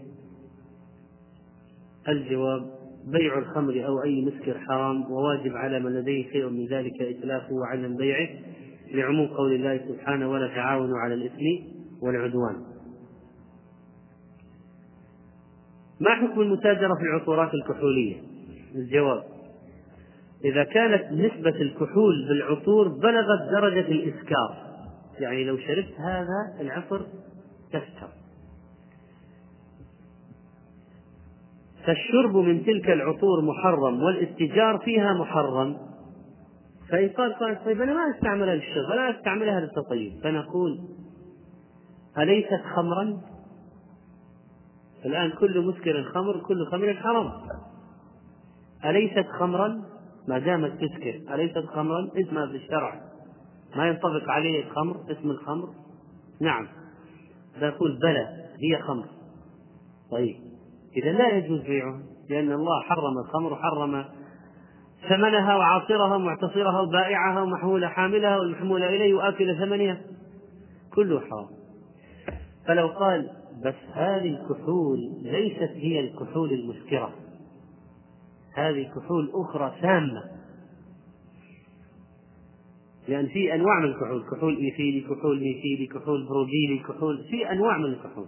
الجواب بيع الخمر أو أي مسكر حرام وواجب على من لديه شيء من ذلك إتلافه وعدم بيعه لعموم قول الله سبحانه ولا تعاونوا على الإثم والعدوان ما حكم المتاجرة في العطورات الكحولية؟ الجواب إذا كانت نسبة الكحول بالعطور بلغت درجة الإسكار يعني لو شربت هذا العطر تسكر فالشرب من تلك العطور محرم والاتجار فيها محرم فإن قال قال طيب أنا ما أستعملها للشرب ولا أستعملها للتطيب فنقول أليست خمرا؟ الآن كل مسكر خمر كل خمر حرام أليست خمرا؟ ما دامت تسكر أليست خمرا؟ اسمها في الشرع ما ينطبق عليه الخمر اسم الخمر؟ نعم فيقول بلى هي خمر طيب إذا لا يجوز بيعها لأن الله حرم الخمر وحرم ثمنها وعاصرها ومعتصرها وبائعها ومحمول حاملها والمحمول إليه وآكل ثمنها. كله حرام. فلو قال بس هذه الكحول ليست هي الكحول المسكرة هذه كحول أخرى سامة. لأن في أنواع من الكحول كحول إيثيلي كحول ميثيلي كحول بروجيلي كحول في أنواع من الكحول.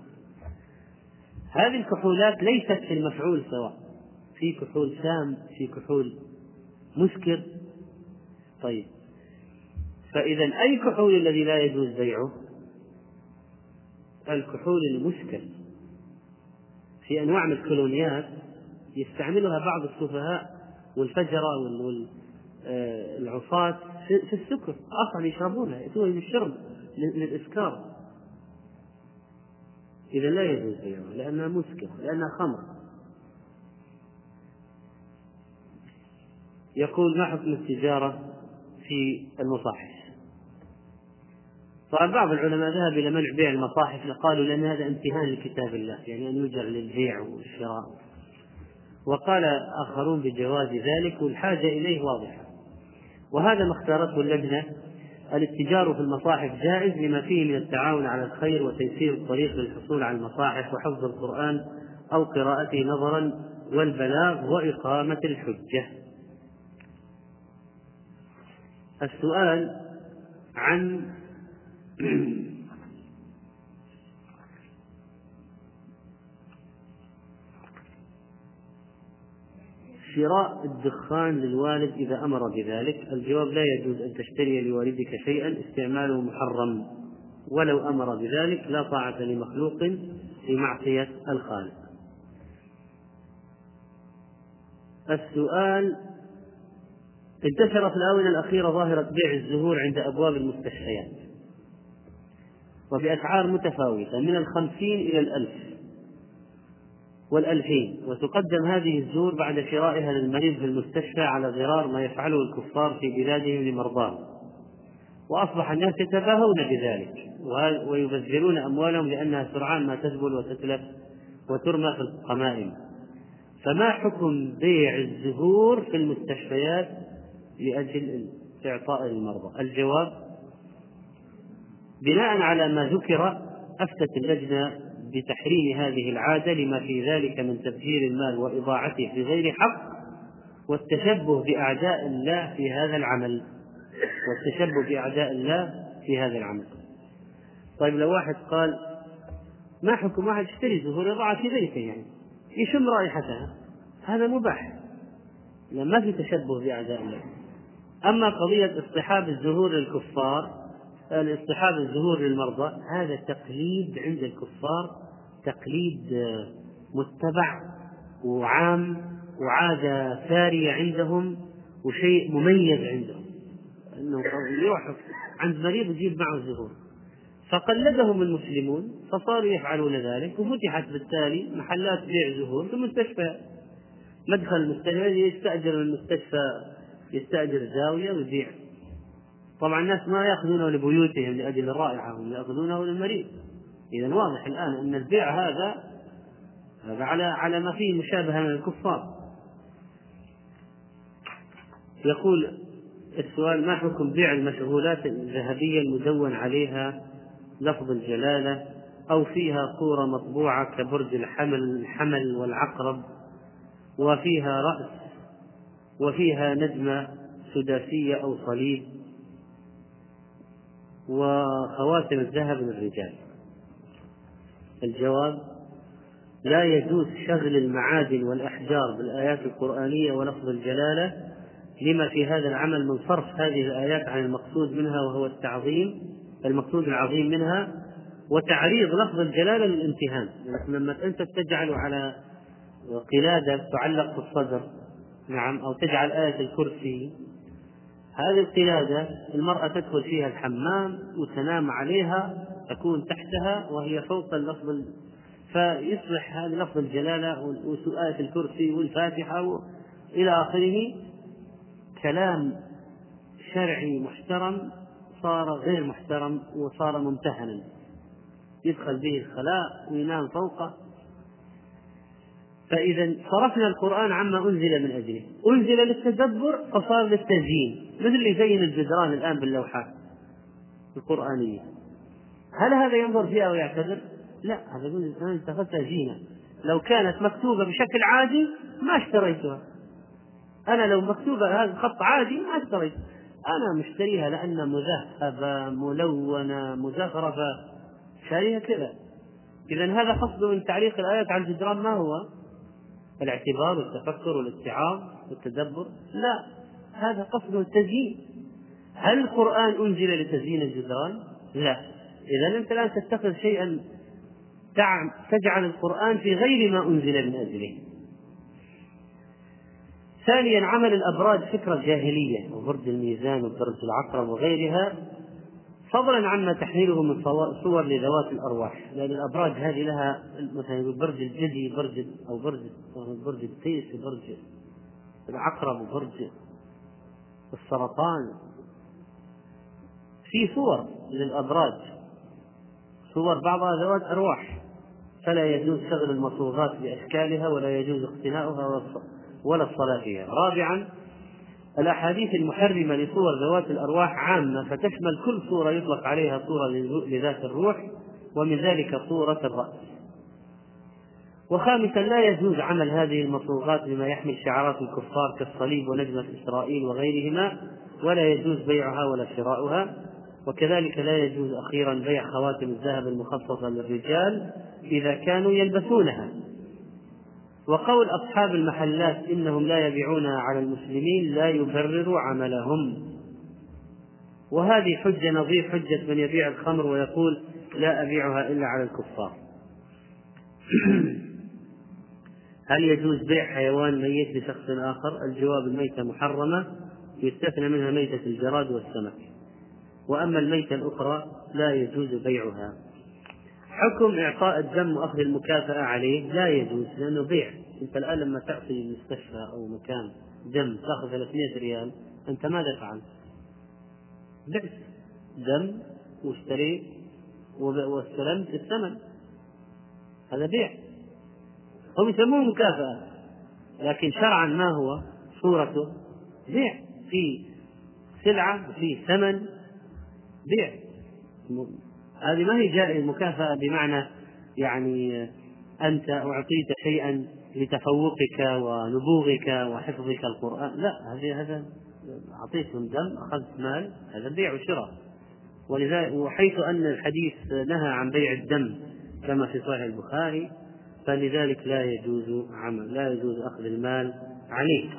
هذه الكحولات ليست في المفعول سواء. في كحول سام في كحول مسكر. طيب. فإذا أي كحول الذي لا يجوز بيعه؟ الكحول المسكر. في أنواع من الكولونيات يستعملها بعض السفهاء والفجرة والعصاة في السكر. أصلا يشربونها يأتون للشرب للإسكار إذا لا يجوز بيعها لأنها مسكرة لأنها خمر يقول ما حكم التجارة في المصاحف؟ طبعا بعض العلماء ذهب إلى منع بيع المصاحف قالوا لأن هذا امتهان لكتاب الله يعني أن يجر للبيع والشراء. وقال آخرون بجواز ذلك والحاجة إليه واضحة. وهذا ما اختارته اللجنة الاتجار في المصاحف جائز لما فيه من التعاون على الخير وتيسير الطريق للحصول على المصاحف وحفظ القرآن أو قراءته نظرا والبلاغ وإقامة الحجة. السؤال عن شراء الدخان للوالد إذا أمر بذلك. الجواب لا يجوز أن تشتري لوالدك شيئا استعماله محرم. ولو أمر بذلك لا طاعة لمخلوق في معصية الخالق. السؤال انتشر في الآونة الأخيرة ظاهرة بيع الزهور عند أبواب المستشفيات. وبأسعار متفاوتة من الخمسين إلى الألف. والألفين وتقدم هذه الزور بعد شرائها للمريض في المستشفى على غرار ما يفعله الكفار في بلادهم لمرضاهم وأصبح الناس يتباهون بذلك ويبذلون أموالهم لأنها سرعان ما تذبل وتتلف وترمى في القمائم. فما حكم بيع الزهور في المستشفيات لأجل إعطاء المرضى؟ الجواب بناء على ما ذكر أفتت اللجنة بتحريم هذه العادة لما في ذلك من تبذير المال وإضاعته في غير حق والتشبه بأعداء الله في هذا العمل. والتشبه بأعداء الله في هذا العمل. طيب لو واحد قال ما حكم واحد يشتري زهور يضعها في بيته يعني؟ يشم رائحتها. هذا مباح. لأن ما في تشبه بأعداء الله. أما قضية اصطحاب الزهور للكفار اصطحاب الزهور للمرضى هذا تقليد عند الكفار تقليد آه، متبع وعام وعادة ثارية عندهم وشيء مميز عندهم. انه يروح عند مريض يجيب معه الزهور. فقلدهم المسلمون فصاروا يفعلون ذلك وفتحت بالتالي محلات بيع زهور في المستشفى. مدخل المستشفى يستأجر المستشفى يستأجر زاوية ويبيع. طبعا الناس ما يأخذونه لبيوتهم لأجل الرائحة هم يأخذونه للمريض. إذا واضح الآن أن البيع هذا هذا على على ما فيه مشابهة من الكفار. يقول السؤال ما حكم بيع المشغولات الذهبية المدون عليها لفظ الجلالة أو فيها صورة مطبوعة كبرج الحمل الحمل والعقرب وفيها رأس وفيها نجمة سداسية أو صليب؟ وخواتم الذهب للرجال. الجواب لا يجوز شغل المعادن والأحجار بالآيات القرآنية ولفظ الجلالة لما في هذا العمل من صرف هذه الآيات عن المقصود منها وهو التعظيم المقصود العظيم منها وتعريض لفظ الجلالة للامتهان لما أنت تجعل على قلادة تعلق في الصدر نعم أو تجعل آية الكرسي هذه القلادة المرأة تدخل فيها الحمام وتنام عليها تكون تحتها وهي فوق اللفظ فيصبح هذا لفظ الجلالة وآية الكرسي والفاتحة إلى آخره. كلام شرعي محترم صار غير محترم وصار ممتهنا. يدخل به الخلاء وينام فوقه. فإذا صرفنا القرآن عما أنزل من أجله. أنزل للتدبر فصار للتزيين. مثل اللي يزين الجدران الآن باللوحات القرآنية. هل هذا ينظر فيها ويعتذر؟ لا هذا يقول أنا اتخذتها زينة. لو كانت مكتوبة بشكل عادي ما اشتريتها. أنا لو مكتوبة هذا خط عادي ما اشتريت. أنا مشتريها لأنها مذهبة ملونة مزخرفة. شاريها كذا. إذا هذا قصده من تعليق الآيات على الجدران ما هو؟ الاعتبار والتفكر والاتعاظ والتدبر؟ لا هذا قصده التزيين هل القرآن أنزل لتزيين الجدران؟ لا. إذا أنت الآن تتخذ شيئا تجعل القرآن في غير ما أنزل من أجله. ثانيا عمل الأبراج فكرة جاهلية وبرج الميزان وبرج العقرب وغيرها فضلا عما تحمله من صور لذوات الأرواح. لأن الأبراج هذه لها مثلا برج الجدي برج أو برج برج التيس برج العقرب وبرج السرطان. في صور للأبراج. صور بعضها ذوات أرواح. فلا يجوز شغل المصوغات بأشكالها ولا يجوز اقتناؤها ولا الصلاة فيها. رابعا الأحاديث المحرمة لصور ذوات الأرواح عامة فتشمل كل صورة يطلق عليها صورة لذات الروح ومن ذلك صورة الرأس. وخامسا لا يجوز عمل هذه المصوغات بما يحمل شعارات الكفار كالصليب ونجمة إسرائيل وغيرهما ولا يجوز بيعها ولا شراؤها. وكذلك لا يجوز أخيرا بيع خواتم الذهب المخصصة للرجال إذا كانوا يلبسونها. وقول أصحاب المحلات إنهم لا يبيعونها على المسلمين لا يبرر عملهم. وهذه حجة نظير حجة من يبيع الخمر ويقول لا أبيعها إلا على الكفار. هل يجوز بيع حيوان ميت لشخص آخر؟ الجواب الميتة محرمة يستثنى منها ميتة الجراد والسمك. وأما الميتة الأخرى لا يجوز بيعها. حكم إعطاء الدم وأخذ المكافأة عليه لا يجوز لأنه بيع. أنت الآن لما تعطي مستشفى أو مكان دم تأخذ 300 ريال أنت ماذا فعلت؟ بعت. دم واشتريت واستلمت الثمن. هذا بيع. هم يسموه مكافأة لكن شرعا ما هو؟ صورته. بيع. في سلعة في ثمن. بيع. هذه ما هي مكافأة بمعنى يعني أنت أعطيت شيئا لتفوقك ونبوغك وحفظك القرآن. لا هذه هذا أعطيتهم دم أخذت مال هذا بيع وشراء. ولذلك وحيث أن الحديث نهى عن بيع الدم كما في صحيح البخاري فلذلك لا يجوز عمل لا يجوز أخذ المال عليه.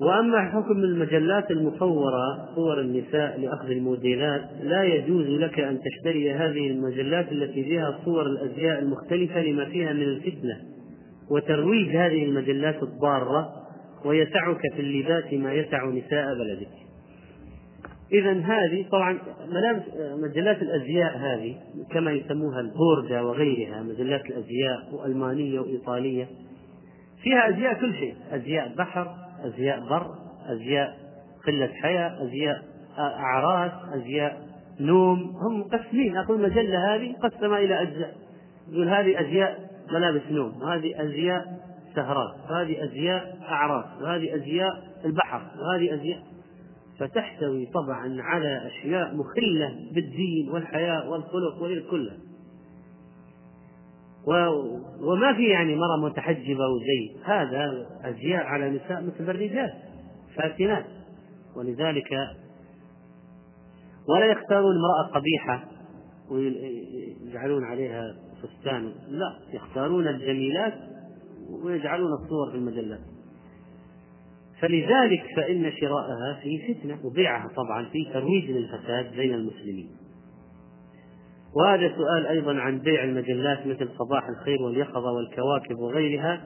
وأما حكم المجلات المصورة صور النساء لأخذ الموديلات لا يجوز لك أن تشتري هذه المجلات التي فيها صور الأزياء المختلفة لما فيها من الفتنة. وترويج هذه المجلات الضارة ويسعك في اللباس ما يسع نساء بلدك. إذا هذه طبعا ملابس مجلات الأزياء هذه كما يسموها البوردا وغيرها مجلات الأزياء وألمانية وإيطالية فيها أزياء كل شيء أزياء بحر أزياء بر أزياء قلة حياة أزياء أعراس أزياء نوم. هم مقسمين أقول المجلة هذه مقسمة إلى أجزاء. يقول هذه أزياء ملابس نوم وهذه أزياء سهرات وهذه أزياء أعراس وهذه أزياء البحر وهذه أزياء. فتحتوي طبعا على أشياء مخلة بالدين والحياة والخلق وهي كلها وما في يعني مرأة متحجبة وزي هذا أزياء على نساء متبرجات فاتنات ولذلك ولا يختارون امرأة قبيحة ويجعلون عليها فستان. لا يختارون الجميلات ويجعلون الصور في المجلات. فلذلك فإن شراءها فيه فتنة وبيعها طبعا فيه ترويج للفساد بين المسلمين. وهذا سؤال أيضا عن بيع المجلات مثل صباح الخير واليقظة والكواكب وغيرها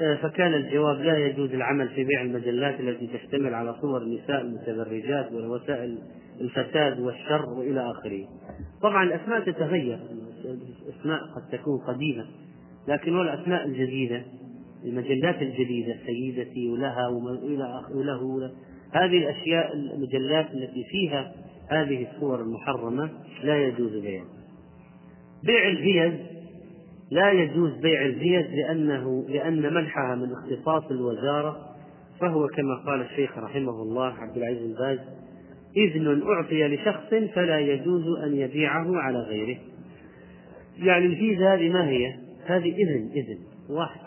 آه، فكان الجواب لا يجوز العمل في بيع المجلات التي تشتمل على صور النساء المتبرجات ووسائل الفساد والشر وإلى آخره. طبعا الأسماء تتغير، الأسماء قد تكون قديمة، لكن والأسماء الجديدة المجلات الجديدة سيدتي ولها وله هذه الأشياء المجلات التي فيها هذه الصور المحرمة لا يجوز بيعها. بيع الفيز لا يجوز بيع الفيز لأنه لأن منحها من اختصاص الوزارة فهو كما قال الشيخ رحمه الله عبد العزيز الباز إذن أعطي لشخص فلا يجوز أن يبيعه على غيره. يعني الفيزا هذه ما هي؟ هذه إذن إذن. واحد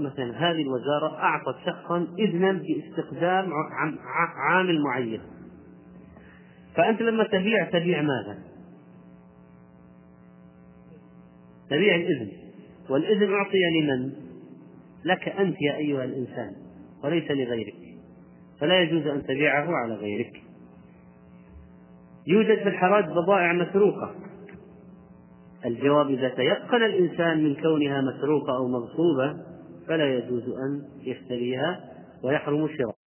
مثلا هذه الوزارة أعطت شخصا إذنا باستخدام عامل معين. فأنت لما تبيع تبيع ماذا؟ تبيع الإذن. والإذن أعطي لمن؟ لك أنت يا أيها الإنسان وليس لغيرك. فلا يجوز أن تبيعه على غيرك. يوجد في الحراج بضائع مسروقة الجواب إذا تيقن الإنسان من كونها مسروقة أو مغصوبة فلا يجوز أن يشتريها ويحرم شراء